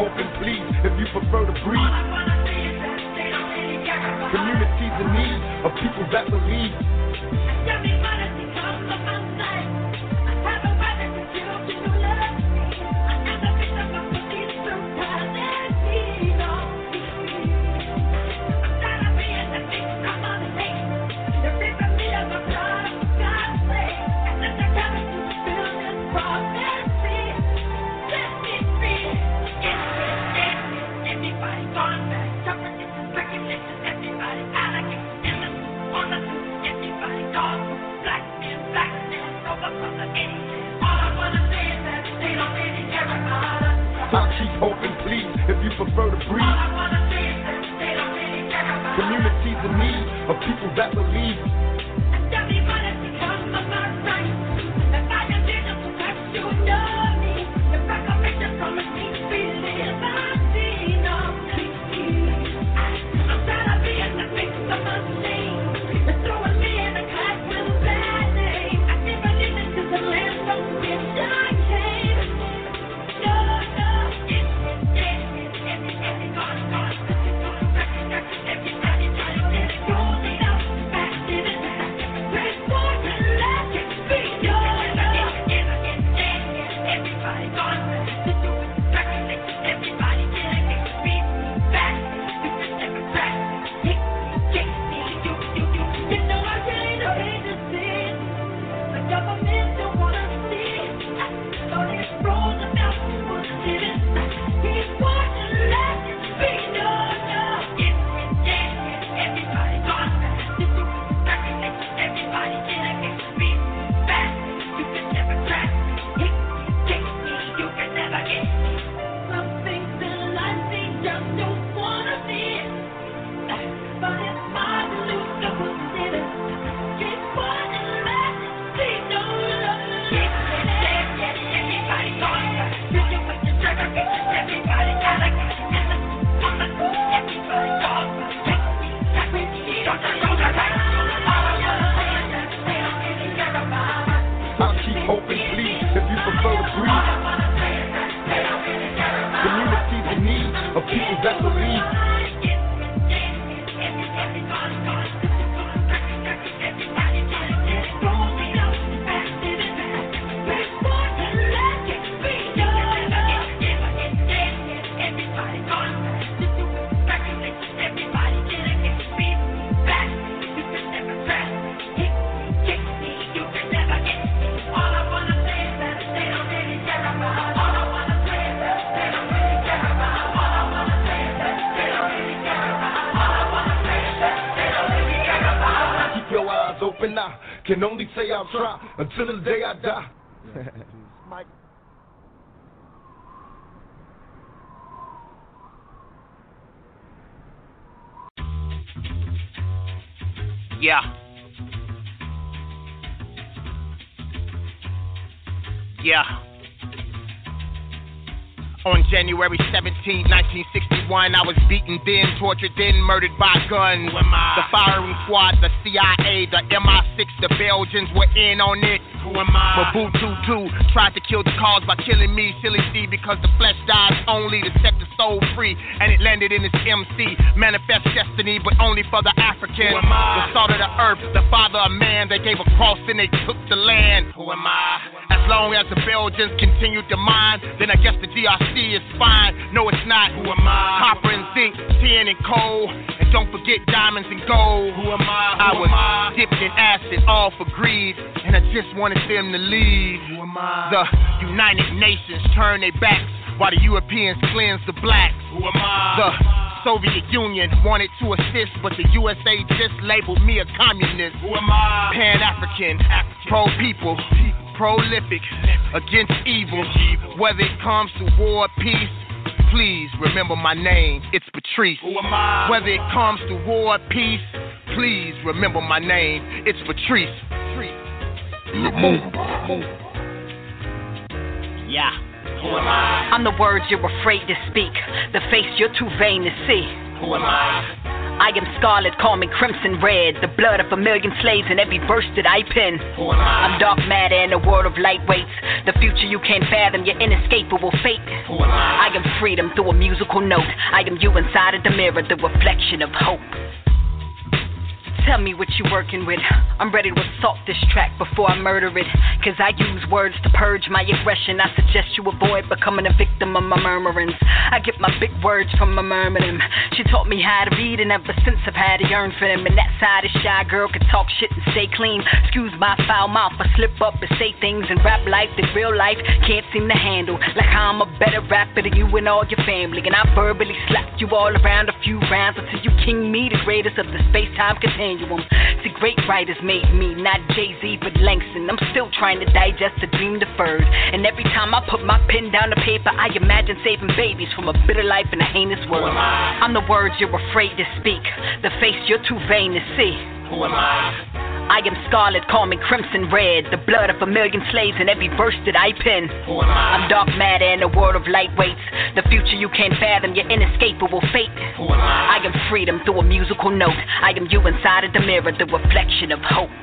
Open, please, if you prefer to breathe. Communities in need of people that believe. Open, please, if you prefer to breathe. Communities in need of people that believe. Yeah. Yeah. On January 17, 1961, I was beaten then, tortured then, murdered by guns. The firing squad, the CIA, the MI6, the Belgians were in on it. Who am I? Mobutu too tried to kill the cause by killing me, silly Steve, because the flesh dies only to set the soul free, and it landed in his MC. Manifest destiny, but only for the African. The salt of the earth, the father of man. They gave a cross and they took the land. Who am I? As long as the Belgians continued to mine, then I guess the DRC is fine. No, it's not. Who am I? Copper and zinc, tin and coal, and Don't forget diamonds and gold. Who am I? I was dipped in acid, all for greed, and I just wanted them to leave. Who am I? The United Nations turn their backs while the Europeans cleanse the blacks. Who am I? The Soviet Union wanted to assist, but the USA just labeled me a communist. Who am I? Pan African, pro people, prolific, against evil. Whether it comes to war, or peace, please remember my name. It's Patrice. Who am I? Whether it comes to war, or peace, please remember my name. It's Patrice. Yeah. Who am I? I'm the words you're afraid to speak, the face you're too vain to see. Who am I? I am scarlet, call me crimson red, the blood of a million slaves in every verse that I pen. I'm dark matter in a world of lightweights, the future you can't fathom, your inescapable fate. I? I am freedom through a musical note. I am you inside of the mirror, the reflection of hope. Tell me what you working with. I'm ready to assault this track before I murder it. Cause I use words to purge my aggression. I suggest you avoid becoming a victim of my murmurings. I get my big words from my murmuring. She taught me how to read, and ever since I've had to yearn for them. And that side of shy girl can talk shit and stay clean. Excuse my foul mouth, I slip up and say things in rap life that real life can't seem to handle. Like how I'm a better rapper than you and all your family. And I verbally slap you all around a few rounds until you king me, the greatest of the space time continuum. See, great writers made me, not Jay Z, but Langston. I'm still trying to digest the dream deferred. And every time I put my pen down to paper, I imagine saving babies from a bitter life in a heinous world. I'm the words you're afraid to speak, the face you're too vain to see. Who am I? I am scarlet, call me crimson red, the blood of a million slaves in every verse that I pen. I'm dark matter in a world of lightweights, the future you can't fathom, your inescapable fate. I am freedom through a musical note. I am you inside of the mirror, the reflection of hope.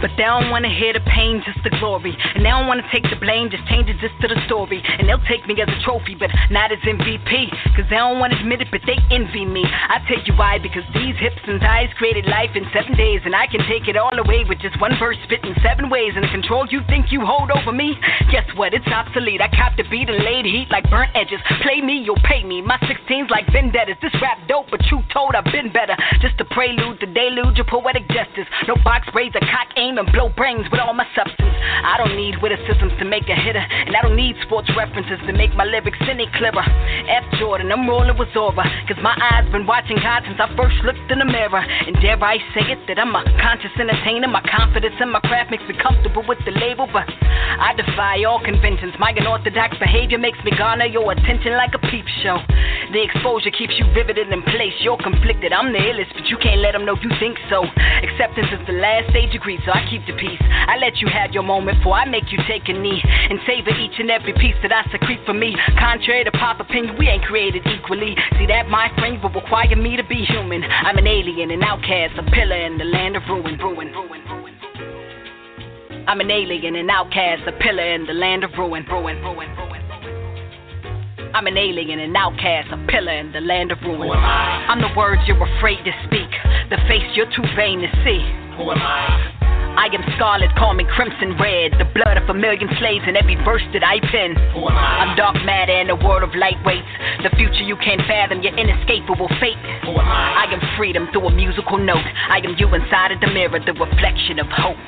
But they don't wanna hear the pain, just the glory. And they don't wanna take the blame, just change it just to the story. And they'll take me as a trophy, but not as MVP. Cause they don't wanna admit it, but they envy me. I tell you why, because these hips and thighs created life in seven days. And I can take it all away with just one verse spit in seven ways. And the control you think you hold over me, guess what? It's obsolete. I cop the beat and laid heat like burnt edges. Play me, you'll pay me. My 16's like vendettas. This rap dope, but truth told, I've been better. Just a prelude to deluge your poetic justice. No box braids, a cock aim and blow brains with all my substance. I don't need witticisms to make a hitter, and I don't need sports references to make my lyrics any clearer. F Jordan, I'm rolling with Zora, cause my eyes been watching God since I first looked in the mirror. And dare I say it that I'm a conscious entertainer, my confidence in my craft makes me comfortable with the label, but I defy all conventions. My unorthodox behavior makes me garner your attention like a peep show. The exposure keeps you riveted in place. You're conflicted, I'm the illest, but you can't let them know you think so. Acceptance is the last stage grief, so I keep the peace. I let you have your moment before I make you take a knee and savor each and every piece that I secrete for me. Contrary to pop opinion, we ain't created equally. See that my frame will require me to be human. I'm an alien, an outcast, a pillar in the land of ruin. ruin, ruin. I'm an alien, an outcast, a pillar in the land of ruin. ruin, ruin, ruin. I'm an alien, an outcast, a pillar in the land of ruin. I'm the words you're afraid to speak, the face you're too vain to see. Who am I? I am scarlet, call me crimson red, the blood of a million slaves in every verse that I pen. I'm dark matter in a world of lightweights, the future you can't fathom, your inescapable fate. I am freedom through a musical note. I am you inside of the mirror, the reflection of hope.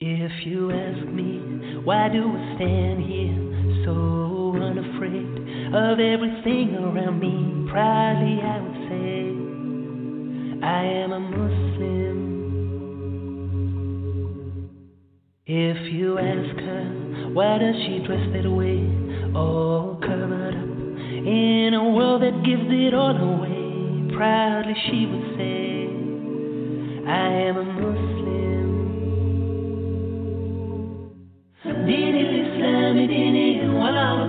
If you ask me, why do I stand here so unafraid of everything around me? Proudly I would say, I am a Muslim. If you ask her, why does she dress that way, all covered up in a world that gives it all away? Proudly she would say, I am a Muslim. دين الإسلام ديني والعرب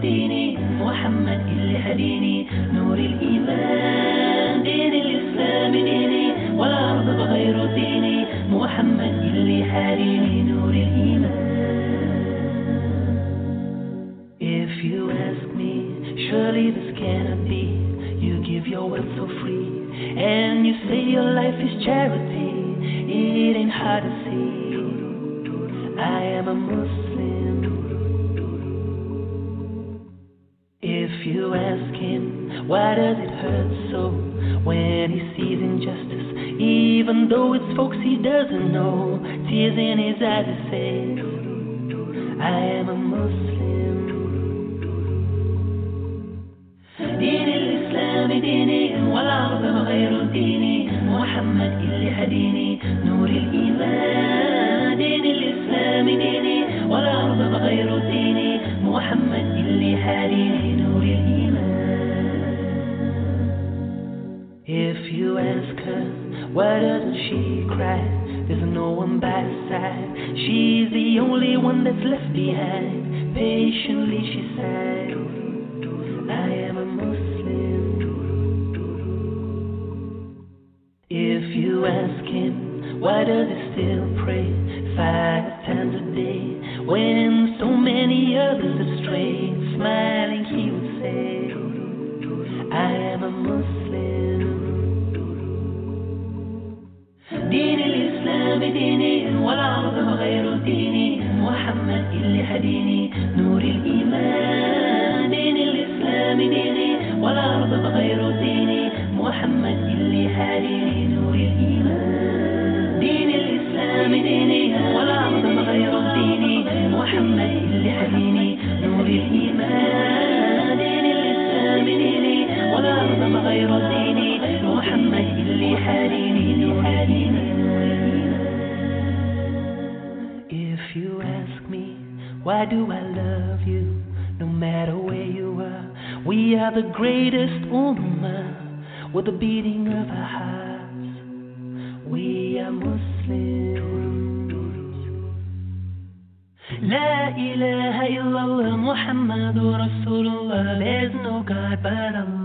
ديني محمد اللي هديني نور الإيمان دين الإسلام ديني والأرض بغير ديني محمد اللي هديني نور الإيمان If you ask me, surely this cannot be. You give your wealth so free, and you say your life is charity. It ain't hard to see. I am a Muslim. If you ask him, why does it hurt so when he sees injustice? Even though it's folks he doesn't know, tears in his eyes he says, I am a Muslim. دين الإسلام ديني والأرض غير ديني محمد اللي هديني نور الإيمان دين الإسلام ديني والأرض غير ديني محمد اللي هديني نور الإيمان If you ask her, why doesn't she cry? There's no one by her side. She's the only one that's left behind. Patiently she sighed. I am a Muslim. If you ask him, why does he still pray five times a day when so many others have strayed? Smiling, he would say, I am a Muslim. دين الإسلام ديني والأرض غير ديني محمد اللي هديني نور الإيمان والأرض غير ديني محمد اللي هديني نور الإيمان If you ask me, why do I love you? No matter where you are, we are the greatest ummah with the beating of our hearts. We are Muslims. La ilaha illallah Muhammadur Rasulullah. There's no God but Allah.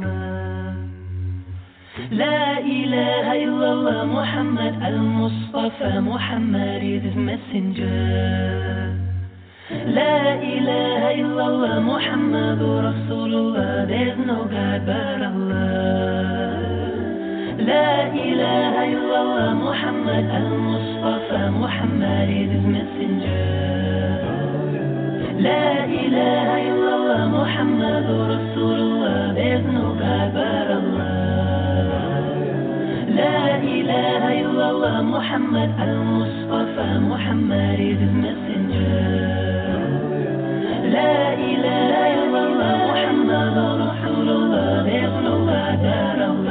لا إله إلا الله محمد المصطفى محمد is messenger. لا إله إلا الله محمد رسول الله there's no God but Allah. لا إله إلا الله محمد المصطفى محمد is messenger. لا إله إلا الله محمد رسول الله there's no God but Allah. لا إله إلا الله محمد المصطفى محمد is لا إله إلا الله محمد رسول الله there's no God but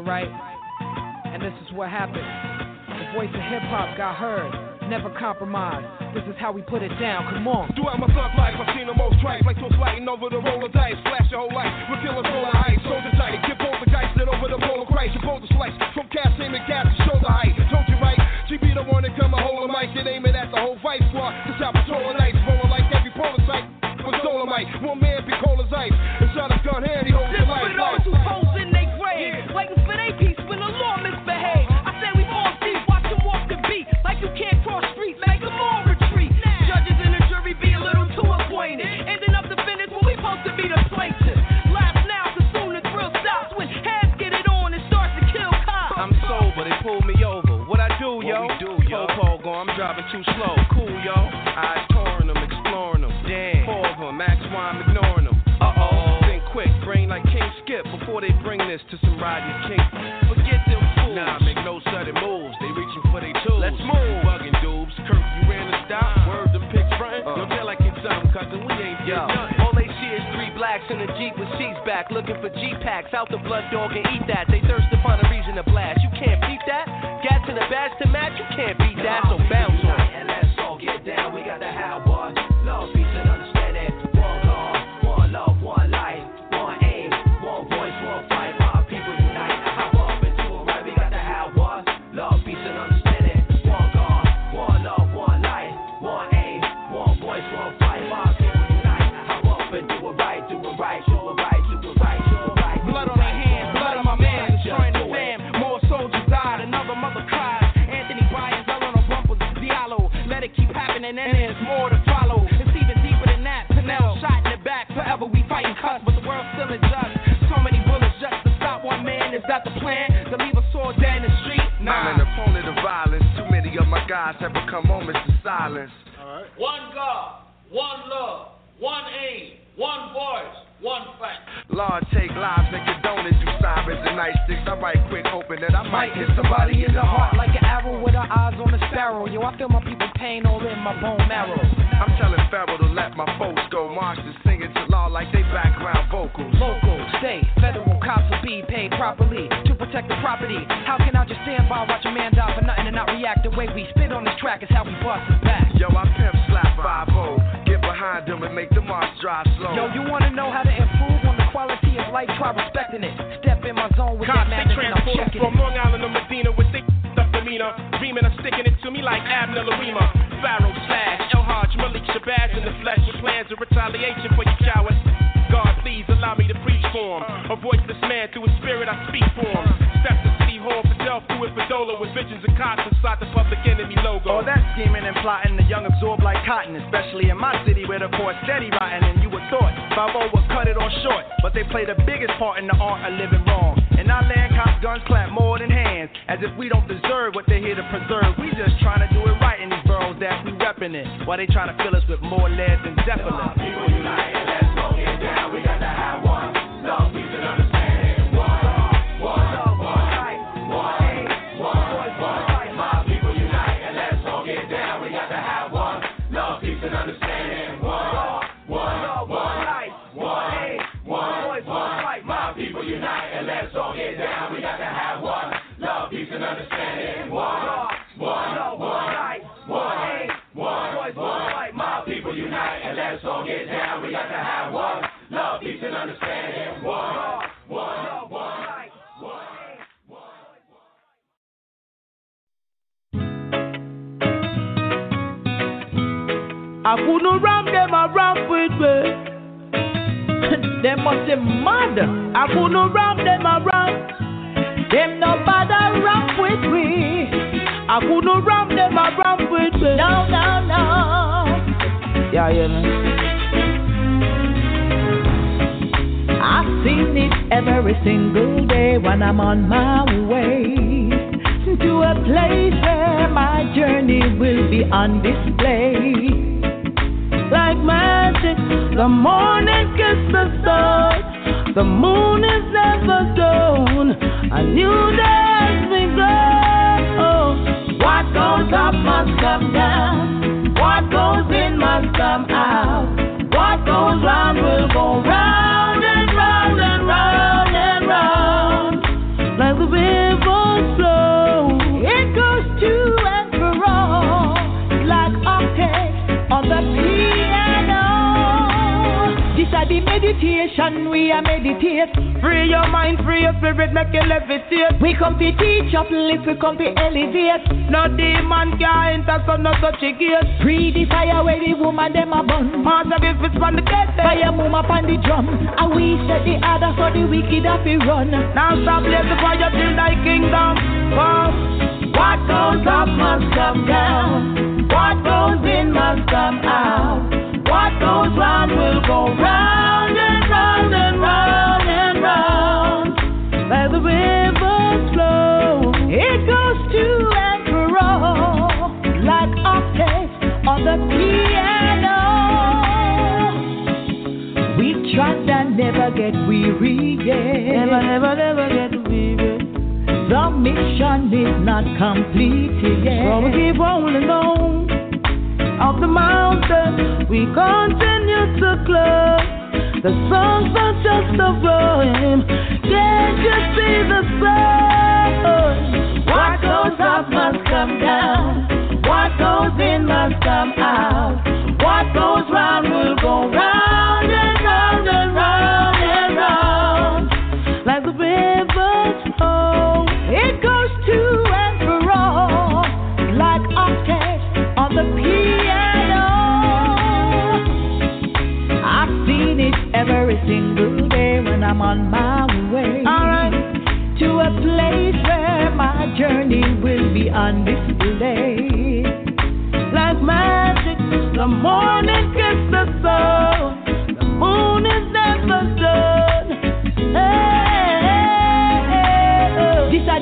right? And this is what happened. The voice of hip hop got heard, never compromised. This is how we put it down. Come on. Throughout my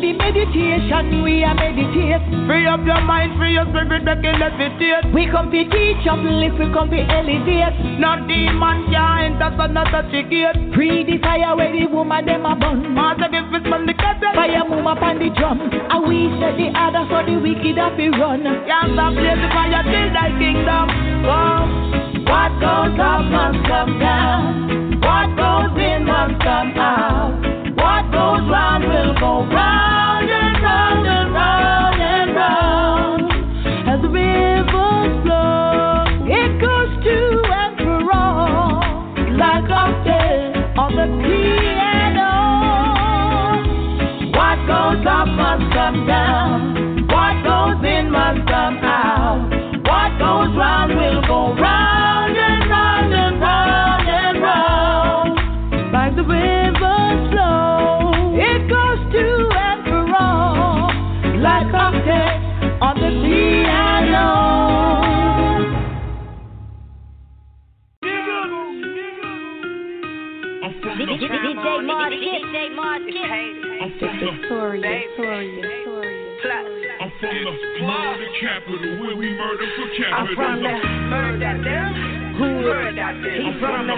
the meditation we are meditate. Free up your mind, free your spirit, make it levitate. We come to teach, uplift, we come to elevate. No demon can enter, so not touch the. Free the fire where the woman them a burn. Master give it from the kettle. Fire move up on the drum. And we set the order for the wicked up we run. Can't stop the fire till thy kingdom come. What goes up must come down. What goes in must come out. What goes round will go round I'm from the murder capital where we murder for capital. I'm from the murder them. Hood. He from the.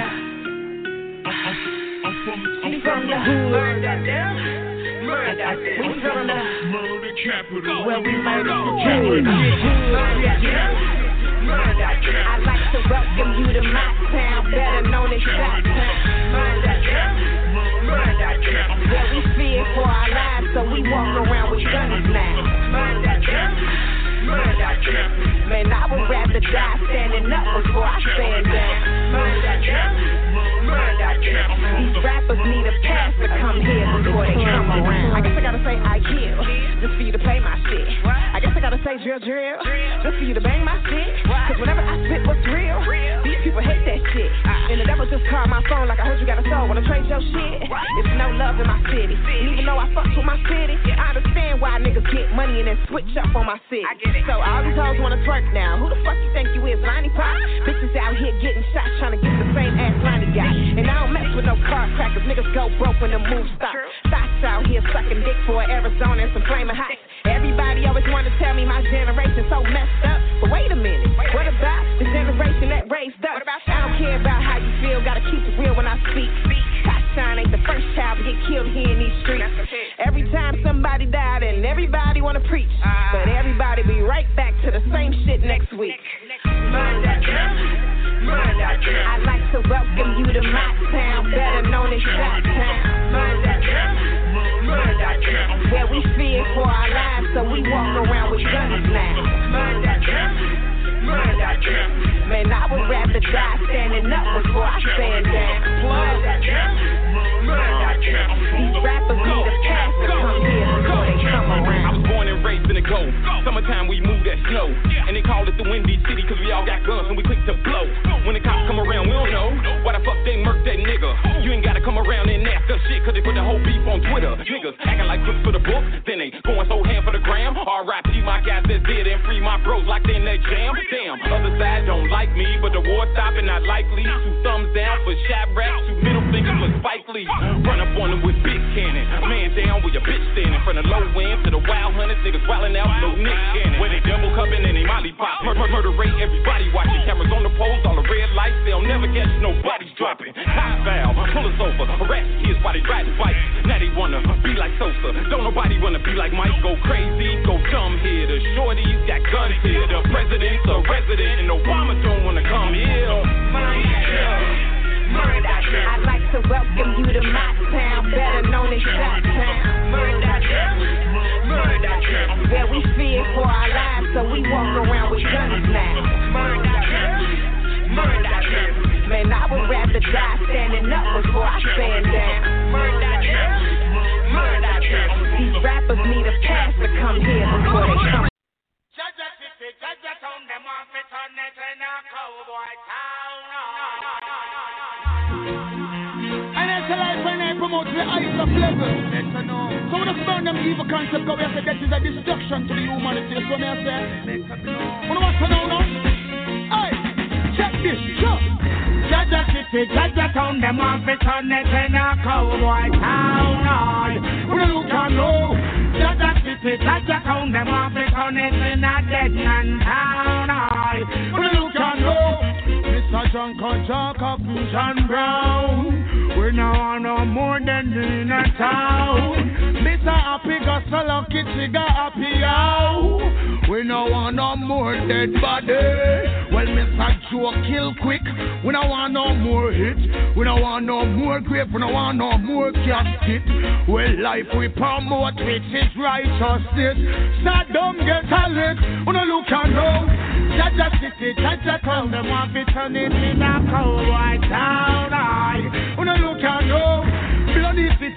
I'm from, He from the hood. Murder them. Murder them. We from the murder capital where we murder for for capital. Murder them. Murder them. I'd like to welcome you to my town, better known as Shot Town. Murder them. Murder them. We fear for our lives, so we walk around with guns now. Murder them. Murder them. Man, I would rather die standing up before I stand down. Murder them. Murder them. These rappers need a pass to come here before they come around. I guess I gotta say I kill, just for you to play my shit. I guess I gotta say drill drill, just for you to bang my shit. Cause whenever I spit what's real, people hate that shit. And the devil just called my phone like I heard you got a soul. Wanna trade your shit? It's no love in my city. And even though I fucks with my city, I understand why niggas get money and then switch up on my city. So all these hoes wanna twerk now. Who the fuck you think you is, Lonnie Pop? Bitches out here getting shots trying to get the same ass Lonnie got. And I don't mess with no car crackers. Niggas go broke when the move stop. Thoughts out here sucking dick for Arizona and some flaming hot. Everybody always wanna tell me my generation so messed up. But wait a minute, what about the generation that raised us? I don't care about how you feel, gotta keep it real when I speak. Shine ain't the first child to get killed here in these streets. Every time somebody died and everybody wanna preach, but everybody be right back to the same shit next week. Murder them, murder them. I'd like to welcome you to my town, better known as Shot Town. Murder them, murder them. Where we fear for our lives, so we walk around with guns now. Murder them, murder them. Man, I would rather die standing up before I stand down. Murder them, murder them. These rappers need a pass to come here born and raised in the cold. Summertime we move that slow. And they call it the windy city cause we all got guns and we quick to blow. When the cops come around, we don't know why the fuck they murk that nigga. You ain't gotta come around and ask us shit cause they put the whole beef on Twitter. Niggas acting like crooks for the book, then they going so hand for the gram. R.I.P. my guys that's dead and free my bros like they in that jam. Damn, other side don't like me, but the war stopping not likely. Two thumbs down for shot rap, two middle fingers Spike Lee. Run up on them with big cannon. Man down with your bitch standing from the low end to the wild hunters. Niggas wildin' out, no Nick Cannon. Where they double cupping and they molly pop. Mur- mur- murder rate, everybody watching. Cameras on the poles, all the red lights. They'll never catch nobody's dropping. Hot foul, pull us over. Harass kids while they riding bikes. Now they wanna be like Sosa. Don't nobody wanna be like Mike. Go crazy, go dumb here. The shorties got guns here. The president's a resident and Obama don't wanna come here. I'd like to welcome you to my town, better known as Shot Town. Murder murder. Where we fear for our lives, so we walk around with guns now. Murder murder. Man, I would rather die standing up before I stand down. Murder murder. These rappers need a pass to come here before they come. And that's the life when I promote the highest of level. So when I burn them evil concept, go we say that is a destruction to the humanity. So me I say, what want to know now? Hey, check this, check. Jaja city, Jaja town, them want to turn it in a cowboy town. We look and know. Jaja city, city, Jaja town, them want to turn it in a dead man town. I look and know, Mr. Junker Jack Vision Brown. We now want no more than in a town. Mr. Happy got so lucky, got happy out. We no want no more dead body. Well, Mr. Joe kill quick. We no want no more hit. We no want no more grave. We no want no more casket. Well, life we promote, which is righteousness. Start dumb get a lick. We no look and know. Jaja city, Jaja town. Them want to turn it in a white town.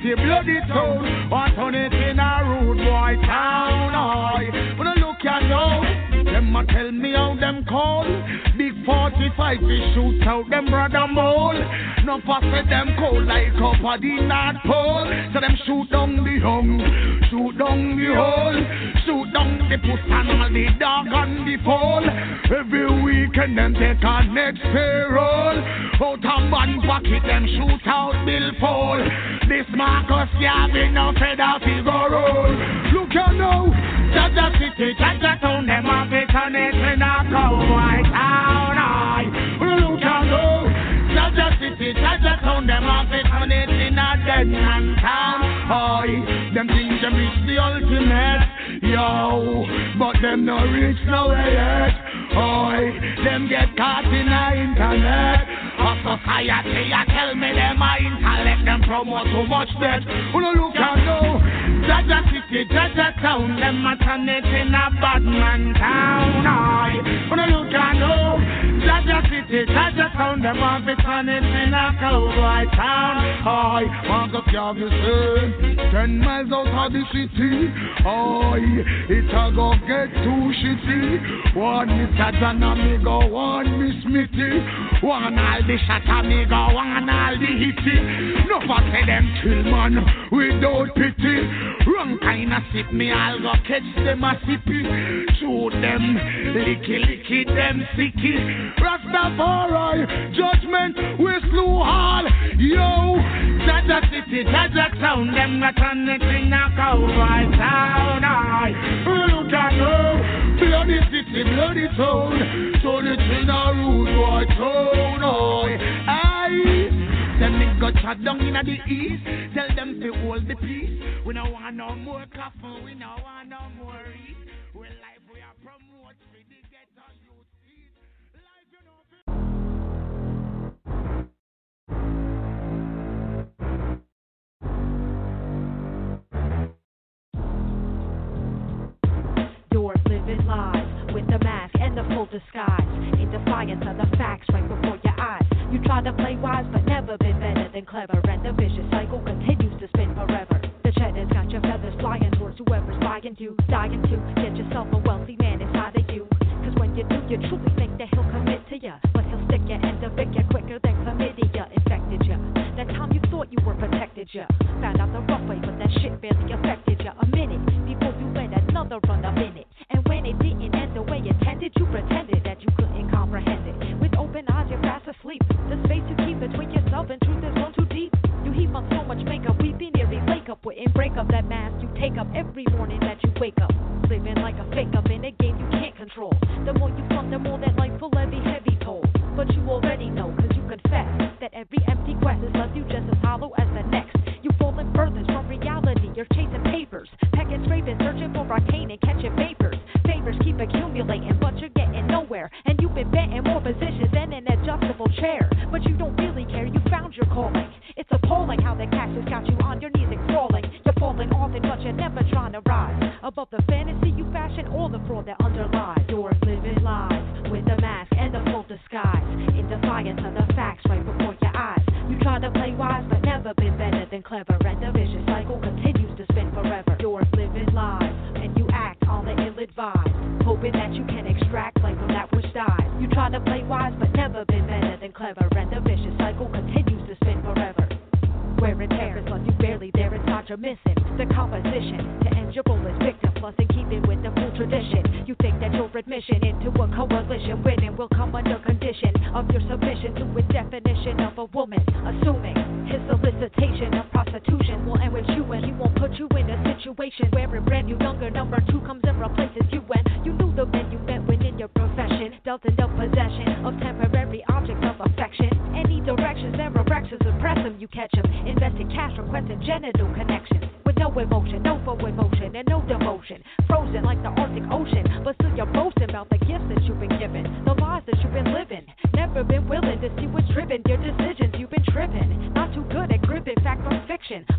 City, bloody town. Want turn it 45 we shoot out them brother mole. No pass them cold like up at the North Pole. So them shoot down the hung, shoot down the hole, shoot down the puss and all the dog and the fall. Every weekend them take a next payroll. Out of man pocket them shoot out Bill Paul. This Marcus Garvey no feather figure roll. Look at now, Jaja City, Jaja Town, them have it on it in a cowboy town. Jaja City, Jaja Town, them have it on it in a dead man town. I them think them the ultimate, yo, but them no reach nowhere yet. Oi, them get caught in the internet. A society, I tell me them a intellect, them promote too much debt. Wanna look at now, Jaja City, Jaja Town, them it in a bad man town. Oi, wanna look at now, Jaja City, Jaja Town, them a be turn in a cowboy town. Oi, want to carve you say, ten miles out of the city. Oi, it a go get too shitty. One. John and me go one Miss Mitty. One all the and me go one all the hitty. No for say them kill man without pity. Wrong kind of sip me, I'll go catch them a sippy. Shoot them, licky licky them sicky. Rastafari, judgment we slew all. Yo, Jaja City, Jaja Town, them got on it in a cowboy town. I look at you, bloody city, bloody town. Turn it in a rude boy town. I. Them niggas shut down in the east. Tell them to hold the peace. We don't want no more coffin. We don't want no more disguise. In defiance of the facts right before your eyes. You try to play wise, but never been better than clever. And the vicious cycle continues to spin forever. The cheddar's got your feathers flying towards whoever's buying you. Dying to get yourself a wealthy man inside of you. Cause when you do, you truly think that he'll commit to ya. But he'll stick ya and evict ya quicker than chlamydia infected ya. That time you thought you were protected ya. Found out the rough way, but that shit barely affected ya. A minute before you let another run up in it. And when it didn't intended, you pretended that you couldn't comprehend it. With open eyes, you're fast asleep. The space you keep between yourself and truth is one too deep. You heap up so much makeup, we be nearly wake up. Wouldn't break up that mask you take up every morning that you wake up. Living like a fake up in a game you can't control. The more you fun, the more that life will levy heavy toll. But you already know, cause you confess that every empty quest has left you just as hollow as the next. You've fallen furthest from reality, you're chasing papers. Packing scraping, searching for arcane and catching keep accumulating, but you're getting nowhere. And you've been bent in more positions than an adjustable chair. But you don't really care, you found your calling. It's appalling how the cactus got you on your knees and crawling. You're falling often, but you're never trying to rise. Above the fantasy you fashion or the fraud that underlies. Yours living lies with the mask and the full disguise. In defiance of the facts right before your eyes. You try to play wise, but never been better than clever. And Hoping that you can extract like that which dies. You try to play wise, but never been better than clever. And the vicious cycle continues to spin forever. Wear and tear is left you barely there inside you're missing the composition to end your bullet victim plus in keeping with the full tradition you think that your admission into a coalition winning will come under condition of your submission to a definition of a woman assuming his solicitation of prostitution will end with you and he won't put you in a situation where a brand new younger number two comes and replaces Dealt enough possession of temporary objects of affection. Any directions, their erections, impress them, you catch them. Investing cash, requesting genital connections. With no emotion, no forward motion, and no devotion. Frozen like the Arctic Ocean. But still you're boasting about the gifts that you've been given. The lives that you've been living. Never been willing to see what's driven your decisions.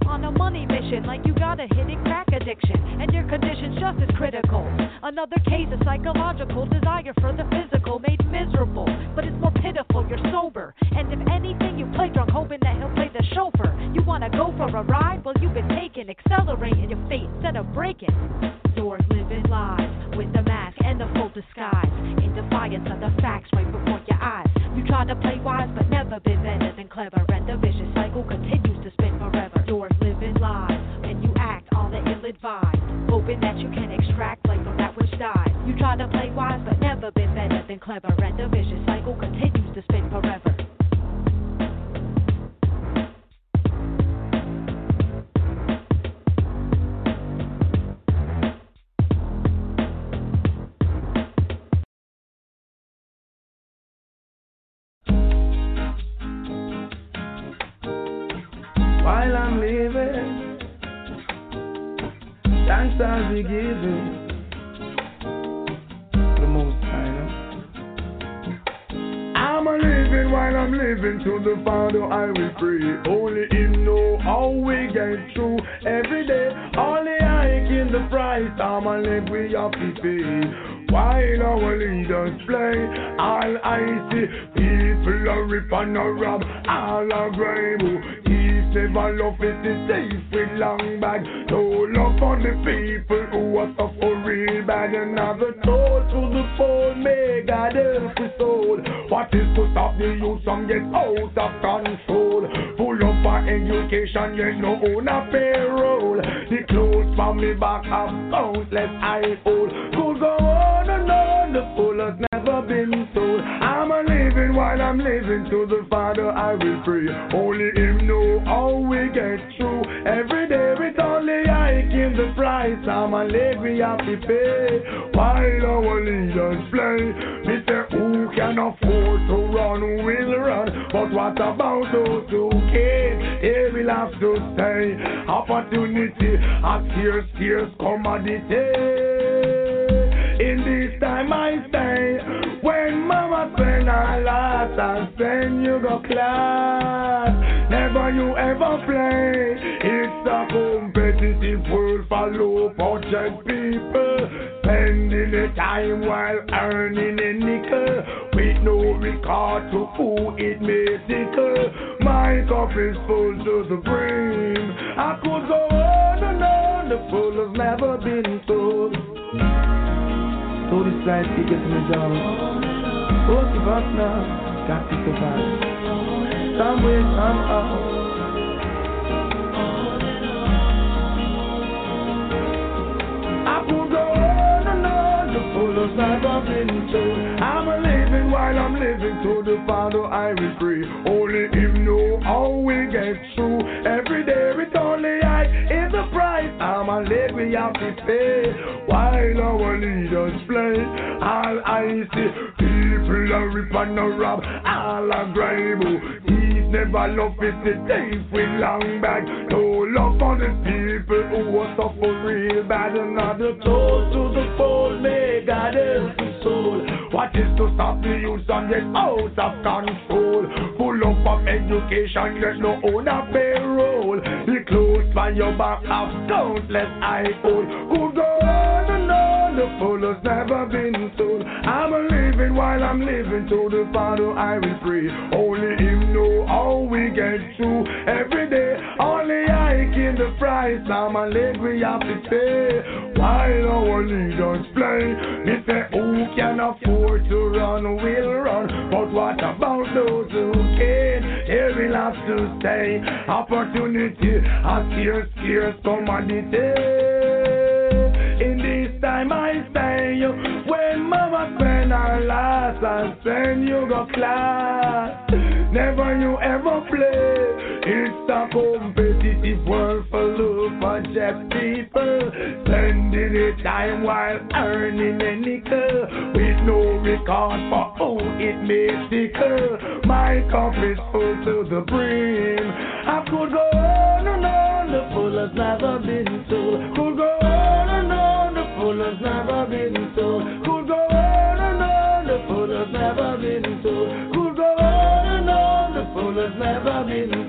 On a money mission, like you got a hidden crack addiction. And your condition's just as critical. Another case of psychological desire for the physical made miserable. But it's more pitiful, you're sober. And if anything, you play drunk, hoping that he'll play the chauffeur. You wanna go for a ride? Well, you've been taking, accelerating your fate instead of breaking. Doors living lives with the mask and the full disguise. In defiance of the facts right before your eyes. You try to play wise, but never been better than clever. All ill advised. Hoping that you can extract life from that which dies. You try to play wise, but never been better than clever. And the vicious cycle continues to spin forever. Live we have to pay. While our leaders play, all I see people are rip and a rob, all are grave. Never love it, it's safe with long bag. No love for the people who are suffer real bad. Another toast to the poor, may God help his soul. What is to stop the youth from get out of control? Full up for education, yet no own a payroll. The clothes from me back have countless I hold. Could go on and on, the fool has never been told. I'm a living while I'm living to the Father I will pray. Only Him know how we get through. Every day with only I give the price. I'm a have to pay. While our leaders play, me say who can afford to run will run. But what about those who can't? They will have to stay. Opportunity, a scarce, scarce commodity. In this time I stay. When mama spend her last and then you go class. Never you ever play. It's a competitive world for low budget people. Spending the time while earning a nickel. With no regard to who it may tickle. My cup is full to the brim. I could go on and on. The full has never been full. So this life he gets me down. Oh, now, got to survive. Some somehow. I could go on and on, the full of I've been while I'm living to the Father I will pray. Only Him know how we get through. Every day with only I is the price. I'm a live we have to pay. While our leaders play, all I see people are rip and a rob, all are grime. He's never love it, the thief with long back. No love for the people who are suffer real bad. Another toast to the poor, may God help his soul. What is to stop the youth and get out of control? Full up of education, get no own a payroll. The clothes by your back have countless I hold. Who go on and on, the has never been told. I'm a living while I'm living to the Father I will pray. Only Him know how we get through every day. Only I can the price. I'm a we have to pay. While our leaders play, they say who can afford to run will run. But what about those who can't? They will have to stay. Opportunity, a scarce, scarce commodity. In this time I say, when mama spend her last and send you go class. Never you ever play. It's a competitive world for bunch of people spending a time while earning a nickel with no regard for who it may tickle. My cup is full to the brim. I could go on and on, the full has never been so. Could go on and on, the full has never been so. Could go on and on, the full has never been so. Could go on and on, the full has never been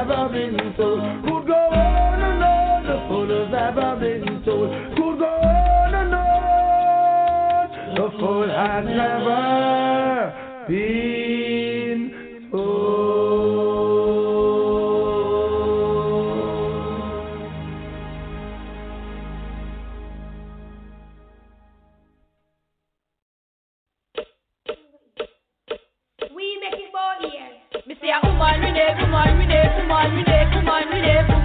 ever been told. Could go on and on, the fool has ever been told. Could go on and on, the fool has never been told. We make it for here. Mr. see a woman with kumar Come on, mine kumar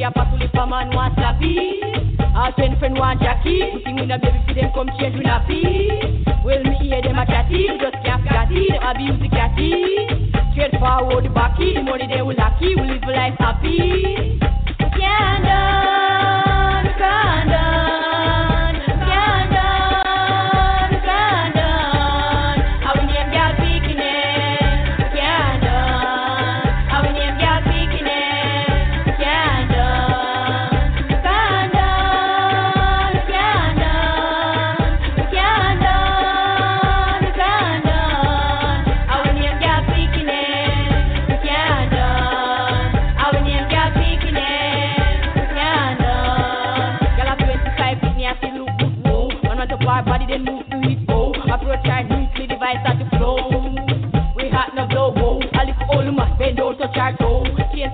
we a pass to live a man want be, All ten friend want Jackie. Pussy we a baby for them come change we na pee. Well me hear them a chatty, just can't catty. Them abuse the catty. Straight forward backy, the money they will lucky. We live life happy. Yeah, no.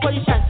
position.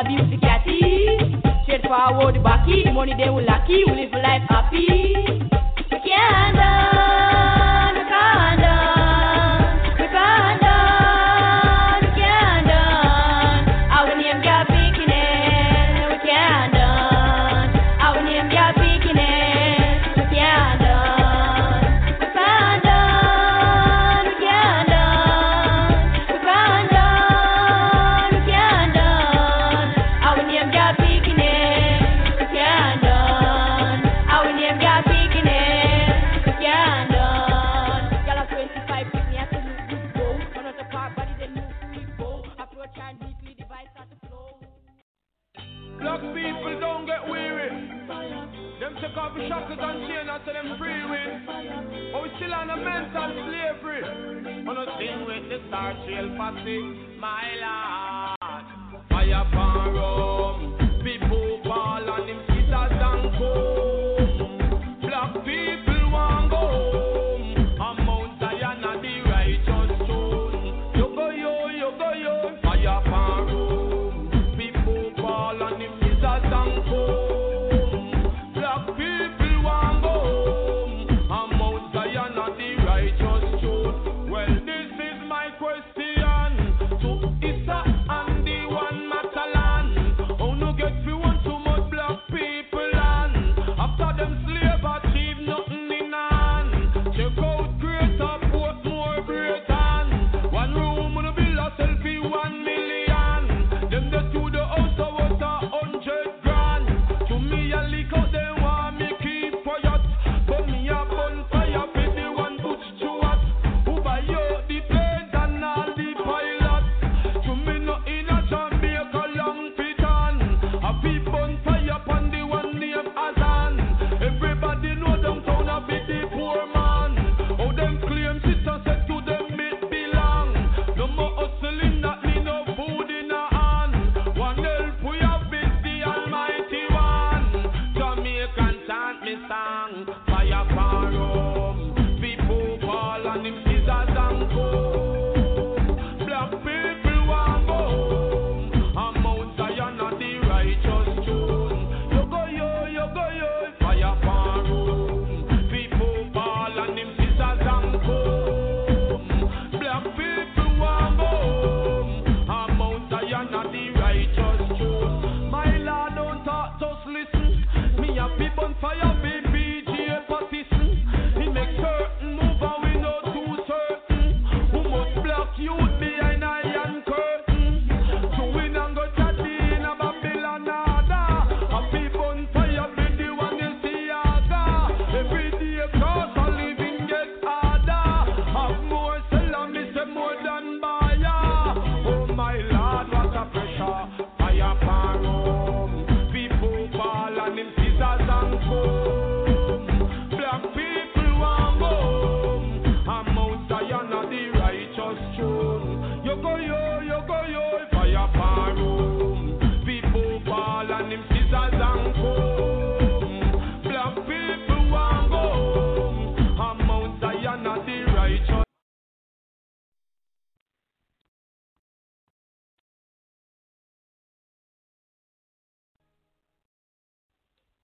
abuse the catty. Straight forward, backy, the money they will lucky, we live life happy.